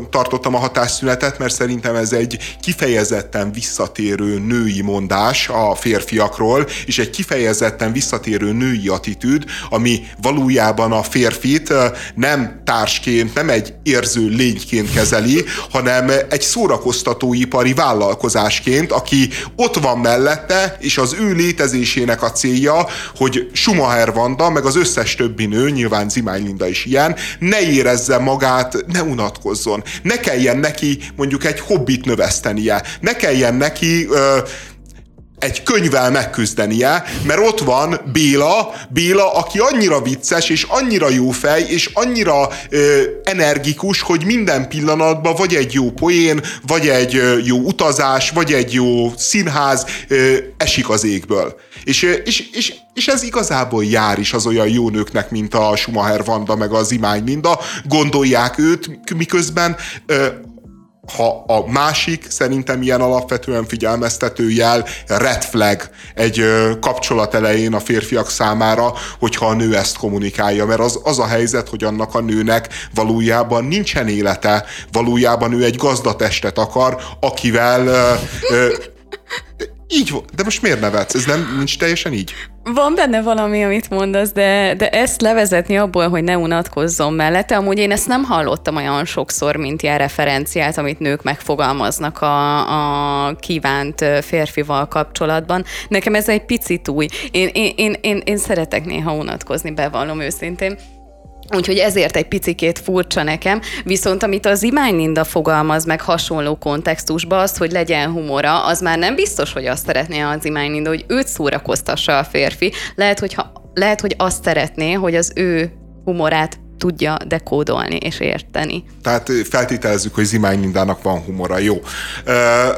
tartottam a hatásszünetet, mert szerintem ez egy kifejezetten visszatérő női mondás a férfiakról, és egy kifejezetten visszatérő női attitűd, ami valójában a férfit nem társként, nem egy érző lényként kezeli, hanem egy szórakoztatóipari vállalkozásként, aki ott van mellette, és az ő létezésének a célja, hogy Schumacher Vanda, meg az összes többi nő, nyilván Zimány Linda is ilyen, ne ér érezze magát, ne unatkozzon. Ne kelljen neki mondjuk egy hobbit növesztenie. Ne kelljen neki ö, egy könyvvel megküzdenie, mert ott van Béla, Béla, aki annyira vicces, és annyira jó fej, és annyira ö, energikus, hogy minden pillanatban vagy egy jó poén, vagy egy ö, jó utazás, vagy egy jó színház ö, esik az égből. És, és, és, és ez igazából jár is az olyan jó nőknek, mint a Schumacher Vanda, meg az Imány Linda, gondolják őt, miközben ö, ha a másik szerintem ilyen alapvetően figyelmeztető jel, red flag egy kapcsolat elején a férfiak számára, hogyha a nő ezt kommunikálja, mert az, az a helyzet, hogy annak a nőnek valójában nincsen élete, valójában ő egy gazdatestet akar, akivel ö, ö, így volt. De most miért nevetsz? Ez nem nincs teljesen így? Van benne valami, amit mondasz, de, de ezt levezetni abból, hogy ne unatkozzon mellette, amúgy én ezt nem hallottam olyan sokszor, mint ilyen referenciát, amit nők megfogalmaznak a, a kívánt férfival kapcsolatban. Nekem ez egy picit új. Én, én, én, én, én szeretek néha unatkozni, bevallom őszintén. Úgyhogy ezért egy picikét furcsa nekem, viszont amit az Imány Linda fogalmaz meg hasonló kontextusban, az, hogy legyen humora, az már nem biztos, hogy azt szeretné az Imány Linda, hogy őt szórakoztassa a férfi. Lehet, hogy, ha, lehet, hogy azt szeretné, hogy az ő humorát tudja dekódolni és érteni. Tehát feltételezzük, hogy Zimány Lindának van humora, jó.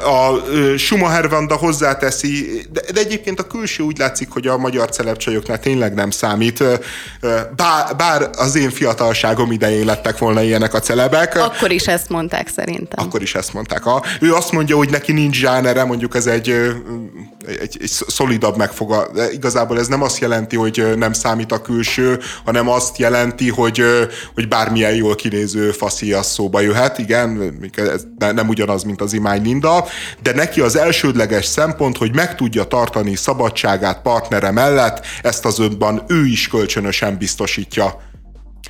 A Schumacher Vanda hozzáteszi, de, de egyébként a külső úgy látszik, hogy a magyar celebcsajoknál tényleg nem számít, bár, bár az én fiatalságom idején lettek volna ilyenek a celebek. Akkor is ezt mondták szerintem. Akkor is ezt mondták. A, ő azt mondja, hogy neki nincs zsánere, mondjuk ez egy, egy, egy szolidabb megfogal. De igazából ez nem azt jelenti, hogy nem számít a külső, hanem azt jelenti, hogy hogy bármilyen jól kinéző faszi az szóba jöhet, igen, ez nem ugyanaz, mint az imány Linda, de neki az elsődleges szempont, hogy meg tudja tartani szabadságát partnere mellett, ezt azonban ő is kölcsönösen biztosítja.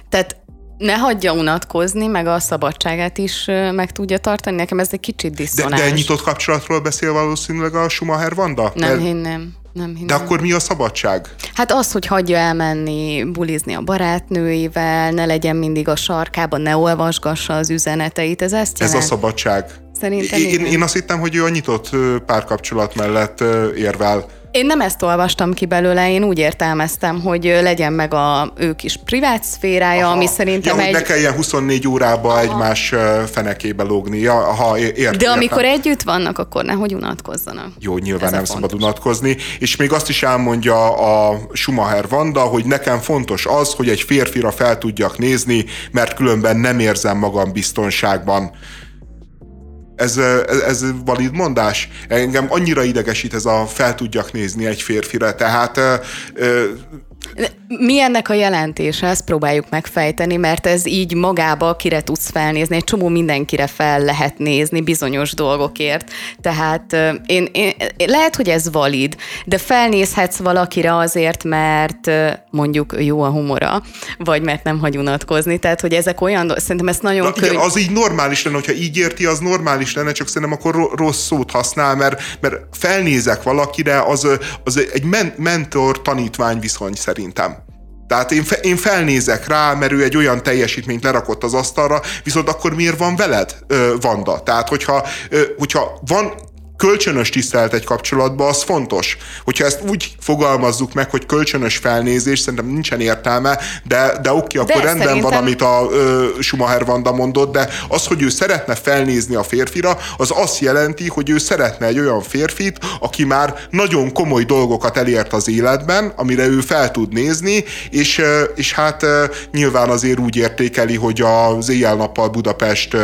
Tehát ne hagyja unatkozni, meg a szabadságát is meg tudja tartani. Nekem ez egy kicsit diszonáns. De, de nyitott kapcsolatról beszél valószínűleg a Schumacher Vanda? Nem hinném. Nem hinném. De akkor mi a szabadság? Hát az, hogy hagyja elmenni, bulizni a barátnőivel, ne legyen mindig a sarkában, ne olvasgassa az üzeneteit, ez ezt jelent. Ez a szabadság. Szerintem én, igen. én azt hittem, hogy ő a nyitott párkapcsolat mellett érvel. Én nem ezt olvastam ki belőle, én úgy értelmeztem, hogy legyen meg a ő kis privát szférája, Aha. ami szerintem ja, egy... ne kelljen 24 órába egymás ö, fenekébe lógni. Ja, ha ért, De amikor együtt vannak, akkor nehogy unatkozzanak. Jó, nyilván Ez nem szabad unatkozni, és még azt is elmondja a Schumacher Vanda, hogy nekem fontos az, hogy egy férfira fel tudjak nézni, mert különben nem érzem magam biztonságban. Ez, ez, ez valid mondás? Engem annyira idegesít ez a fel tudjak nézni egy férfire, tehát Mi ennek a jelentése? Ezt próbáljuk megfejteni, mert ez így magába kire tudsz felnézni. Egy csomó mindenkire fel lehet nézni bizonyos dolgokért. Tehát én, én, lehet, hogy ez valid, de felnézhetsz valakire azért, mert mondjuk jó a humora, vagy mert nem hagy unatkozni. Tehát, hogy ezek olyan, szerintem ezt nagyon Na, igen, könnyű. az így normális lenne, hogyha így érti, az normális lenne, csak szerintem akkor ro- rossz szót használ, mert, mert felnézek valakire, az, az egy men- mentor-tanítvány viszony szerintem. Tehát én, fe, én felnézek rá, mert ő egy olyan teljesítményt lerakott az asztalra, viszont akkor miért van veled, ö, Vanda? Tehát, hogyha, ö, hogyha van kölcsönös tisztelet egy kapcsolatban, az fontos. Hogyha ezt úgy fogalmazzuk meg, hogy kölcsönös felnézés, szerintem nincsen értelme, de, de oké, akkor rendben szerintem- van, amit a ö, Schumacher Vanda mondott, de az, hogy ő szeretne felnézni a férfira, az azt jelenti, hogy ő szeretne egy olyan férfit, aki már nagyon komoly dolgokat elért az életben, amire ő fel tud nézni, és, és hát nyilván azért úgy értékeli, hogy az éjjel-nappal Budapest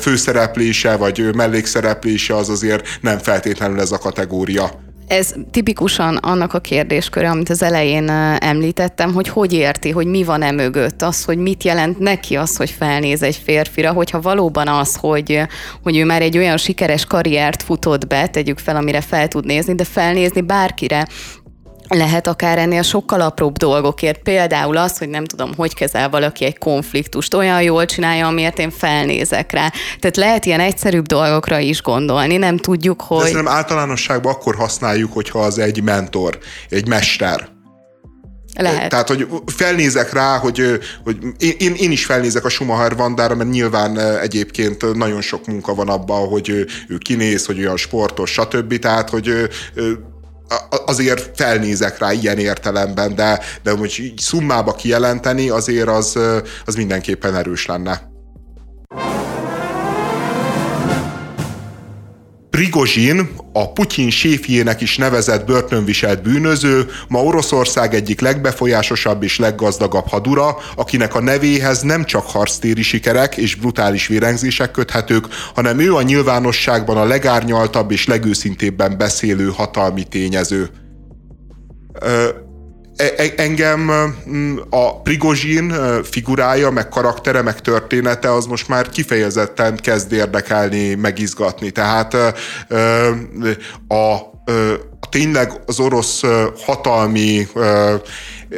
főszereplése, vagy mellékszereplése az azért nem feltétlenül ez a kategória. Ez tipikusan annak a kérdésköre, amit az elején említettem, hogy hogy érti, hogy mi van e mögött, az, hogy mit jelent neki az, hogy felnéz egy férfira, hogyha valóban az, hogy, hogy ő már egy olyan sikeres karriert futott be, tegyük fel, amire fel tud nézni, de felnézni bárkire, lehet akár ennél sokkal apróbb dolgokért. Például az, hogy nem tudom, hogy kezel valaki egy konfliktust, olyan jól csinálja, amiért én felnézek rá. Tehát lehet ilyen egyszerűbb dolgokra is gondolni, nem tudjuk, De hogy... szerintem általánosságban akkor használjuk, hogyha az egy mentor, egy mester. Lehet. Tehát, hogy felnézek rá, hogy, hogy én, én, is felnézek a Schumacher Vandára, mert nyilván egyébként nagyon sok munka van abban, hogy ő, kinéz, hogy olyan sportos, stb. Tehát, hogy azért felnézek rá ilyen értelemben, de, de hogy így szummába kijelenteni, azért az, az mindenképpen erős lenne. Prigozsin, a Putyin séfjének is nevezett börtönviselt bűnöző, ma Oroszország egyik legbefolyásosabb és leggazdagabb hadura, akinek a nevéhez nem csak harctéri sikerek és brutális vérengzések köthetők, hanem ő a nyilvánosságban a legárnyaltabb és legőszintébben beszélő hatalmi tényező. Ö, engem mm, a Prigozsin figurája, meg karaktere, meg története az most már kifejezetten kezd érdekelni, megizgatni. Tehát a, a tényleg az orosz hatalmi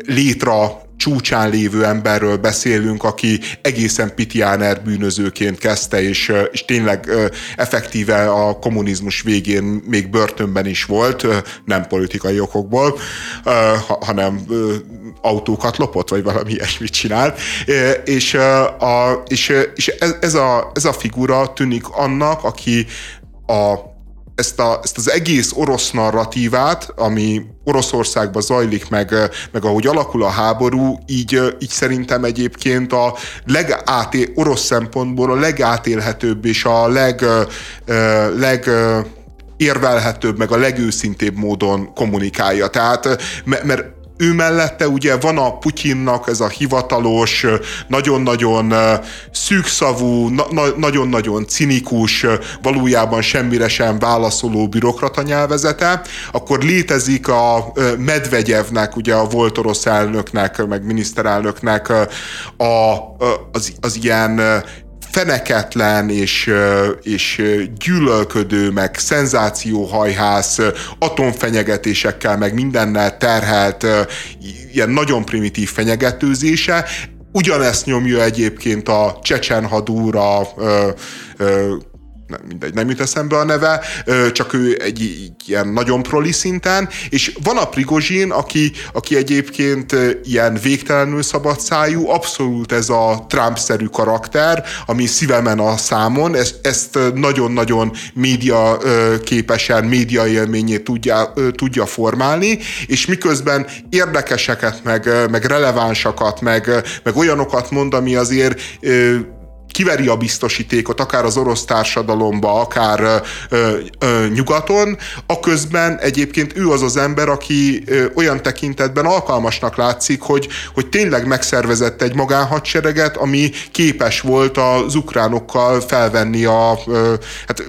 létra csúcsán lévő emberről beszélünk, aki egészen Pitiáner bűnözőként kezdte, és, és tényleg effektíve a kommunizmus végén még börtönben is volt, nem politikai okokból, hanem autókat lopott, vagy valami ilyesmit csinált. És, a, és, és ez, a, ez a figura tűnik annak, aki a ezt, a, ezt az egész orosz narratívát, ami Oroszországban zajlik, meg, meg ahogy alakul a háború, így, így szerintem egyébként a legáté, orosz szempontból a legátélhetőbb és a leg, leg érvelhetőbb, meg a legőszintébb módon kommunikálja. Tehát, me- mert ő mellette ugye van a Putyinnak ez a hivatalos, nagyon-nagyon szűkszavú, na- na- nagyon-nagyon cinikus, valójában semmire sem válaszoló bürokrata nyelvezete, akkor létezik a Medvegyevnek, ugye a volt orosz elnöknek, meg miniszterelnöknek a, az, az ilyen feneketlen és, és gyűlölködő, meg szenzációhajhász, atomfenyegetésekkel, meg mindennel terhelt, ilyen nagyon primitív fenyegetőzése. Ugyanezt nyomja egyébként a csecsen hadúra, ö, ö, nem, mindegy, nem jut eszembe a neve, csak ő egy, ilyen nagyon proli szinten, és van a Prigozsin, aki, aki egyébként ilyen végtelenül szabadszájú, abszolút ez a Trump-szerű karakter, ami szívemen a számon, ezt, ezt nagyon-nagyon média képesen, média élményét tudja, tudja formálni, és miközben érdekeseket, meg, meg relevánsakat, meg, meg olyanokat mond, ami azért kiveri a biztosítékot, akár az orosz társadalomba, akár ö, ö, nyugaton, aközben egyébként ő az az ember, aki ö, olyan tekintetben alkalmasnak látszik, hogy, hogy tényleg megszervezett egy magánhadsereget, ami képes volt az ukránokkal felvenni a, ö, hát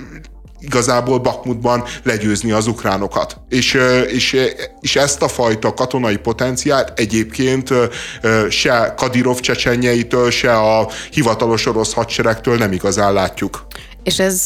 igazából Bakmutban legyőzni az ukránokat. És, és, és ezt a fajta katonai potenciált egyébként se Kadirov csecsenjeitől, se a hivatalos orosz hadseregtől nem igazán látjuk. És ez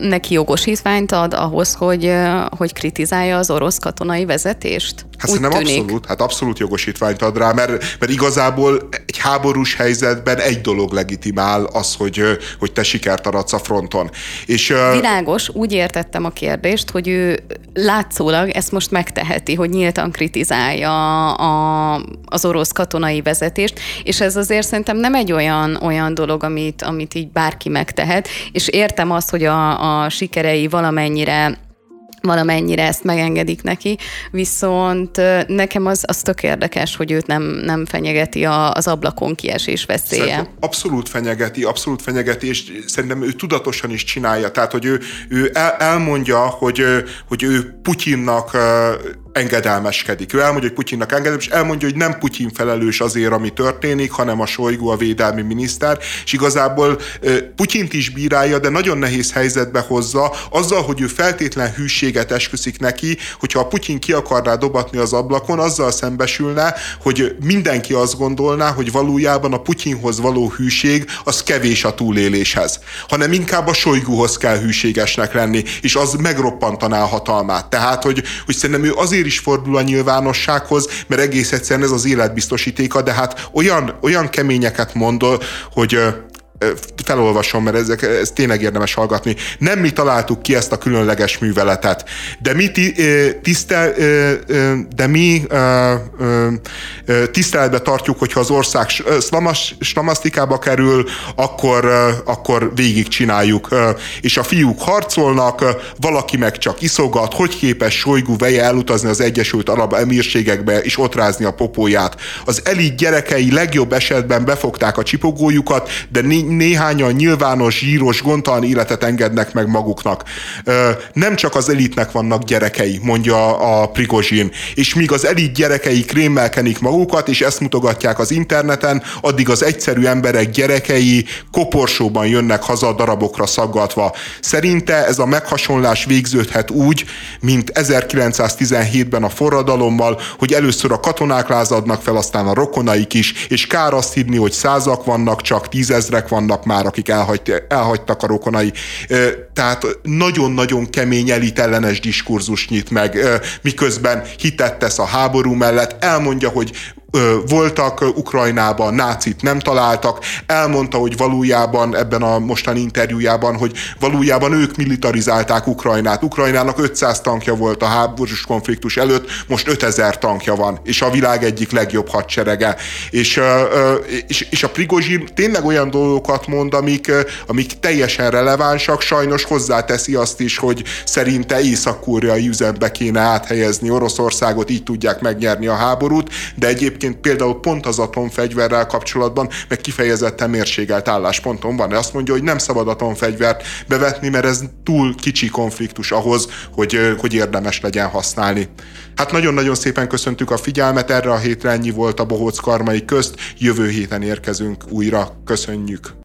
neki jogosítványt ad ahhoz, hogy, hogy kritizálja az orosz katonai vezetést? Hát Úgy szerintem tűnik. abszolút, hát abszolút jogosítványt ad rá, mert, mert igazából egy háborús helyzetben egy dolog legitimál az, hogy, hogy te sikert aradsz a fronton. És, Világos, úgy értettem a kérdést, hogy ő látszólag ezt most megteheti, hogy nyíltan kritizálja a, az orosz katonai vezetést, és ez azért szerintem nem egy olyan, olyan dolog, amit, amit így bárki megtehet, és értem azt, hogy a, a sikerei valamennyire valamennyire ezt megengedik neki, viszont nekem az, az tök érdekes, hogy őt nem, nem fenyegeti a, az ablakon kiesés veszélye. Szerintem abszolút fenyegeti, abszolút fenyegeti, és szerintem ő tudatosan is csinálja, tehát hogy ő, ő el, elmondja, hogy, hogy ő Putyinnak engedelmeskedik. Ő elmondja, hogy Putyinnak engedelmes, elmondja, hogy nem Putyin felelős azért, ami történik, hanem a Sojgu, a védelmi miniszter, és igazából Putyint is bírálja, de nagyon nehéz helyzetbe hozza, azzal, hogy ő feltétlen hűséget esküszik neki, hogyha a Putyin ki akarná dobatni az ablakon, azzal szembesülne, hogy mindenki azt gondolná, hogy valójában a Putyinhoz való hűség az kevés a túléléshez, hanem inkább a Sojguhoz kell hűségesnek lenni, és az megroppantaná a hatalmát. Tehát, hogy, hogy szerintem ő azért azért is fordul a nyilvánossághoz, mert egész egyszerűen ez az életbiztosítéka, de hát olyan, olyan keményeket mond, hogy felolvasom, mert ezek, ez tényleg érdemes hallgatni. Nem mi találtuk ki ezt a különleges műveletet, de mi tisztel, de mi tiszteletbe tartjuk, hogyha az ország slamasztikába kerül, akkor, akkor végig csináljuk. És a fiúk harcolnak, valaki meg csak iszogat, hogy képes Sojgu veje elutazni az Egyesült Arab Emírségekbe és ott rázni a popóját. Az elit gyerekei legjobb esetben befogták a csipogójukat, de néhányan nyilvános, zsíros, gondtalan életet engednek meg maguknak. Nem csak az elitnek vannak gyerekei, mondja a Prigozsin, és míg az elit gyerekei krémelkenik magukat, és ezt mutogatják az interneten, addig az egyszerű emberek gyerekei koporsóban jönnek haza darabokra szaggatva. Szerinte ez a meghasonlás végződhet úgy, mint 1917-ben a forradalommal, hogy először a katonák lázadnak fel, aztán a rokonaik is, és kár azt hinni, hogy százak vannak, csak tízezrek vannak, vannak már, akik elhagy, elhagytak a rokonai. Tehát nagyon-nagyon kemény elitellenes diskurzus nyit meg, miközben hitet tesz a háború mellett, elmondja, hogy voltak Ukrajnában, nácit nem találtak, elmondta, hogy valójában ebben a mostani interjújában, hogy valójában ők militarizálták Ukrajnát. Ukrajnának 500 tankja volt a háborús konfliktus előtt, most 5000 tankja van, és a világ egyik legjobb hadserege. És, és, és a Prigozsin tényleg olyan dolgokat mond, amik, amik teljesen relevánsak, sajnos hozzáteszi azt is, hogy szerinte észak-koreai üzembe kéne áthelyezni Oroszországot, így tudják megnyerni a háborút, de egyébként egyébként például pont az atomfegyverrel kapcsolatban meg kifejezetten mérségelt állásponton van. Azt mondja, hogy nem szabad atomfegyvert bevetni, mert ez túl kicsi konfliktus ahhoz, hogy, hogy érdemes legyen használni. Hát nagyon-nagyon szépen köszöntük a figyelmet, erre a hétre ennyi volt a Bohóc Karmai közt, jövő héten érkezünk újra, köszönjük!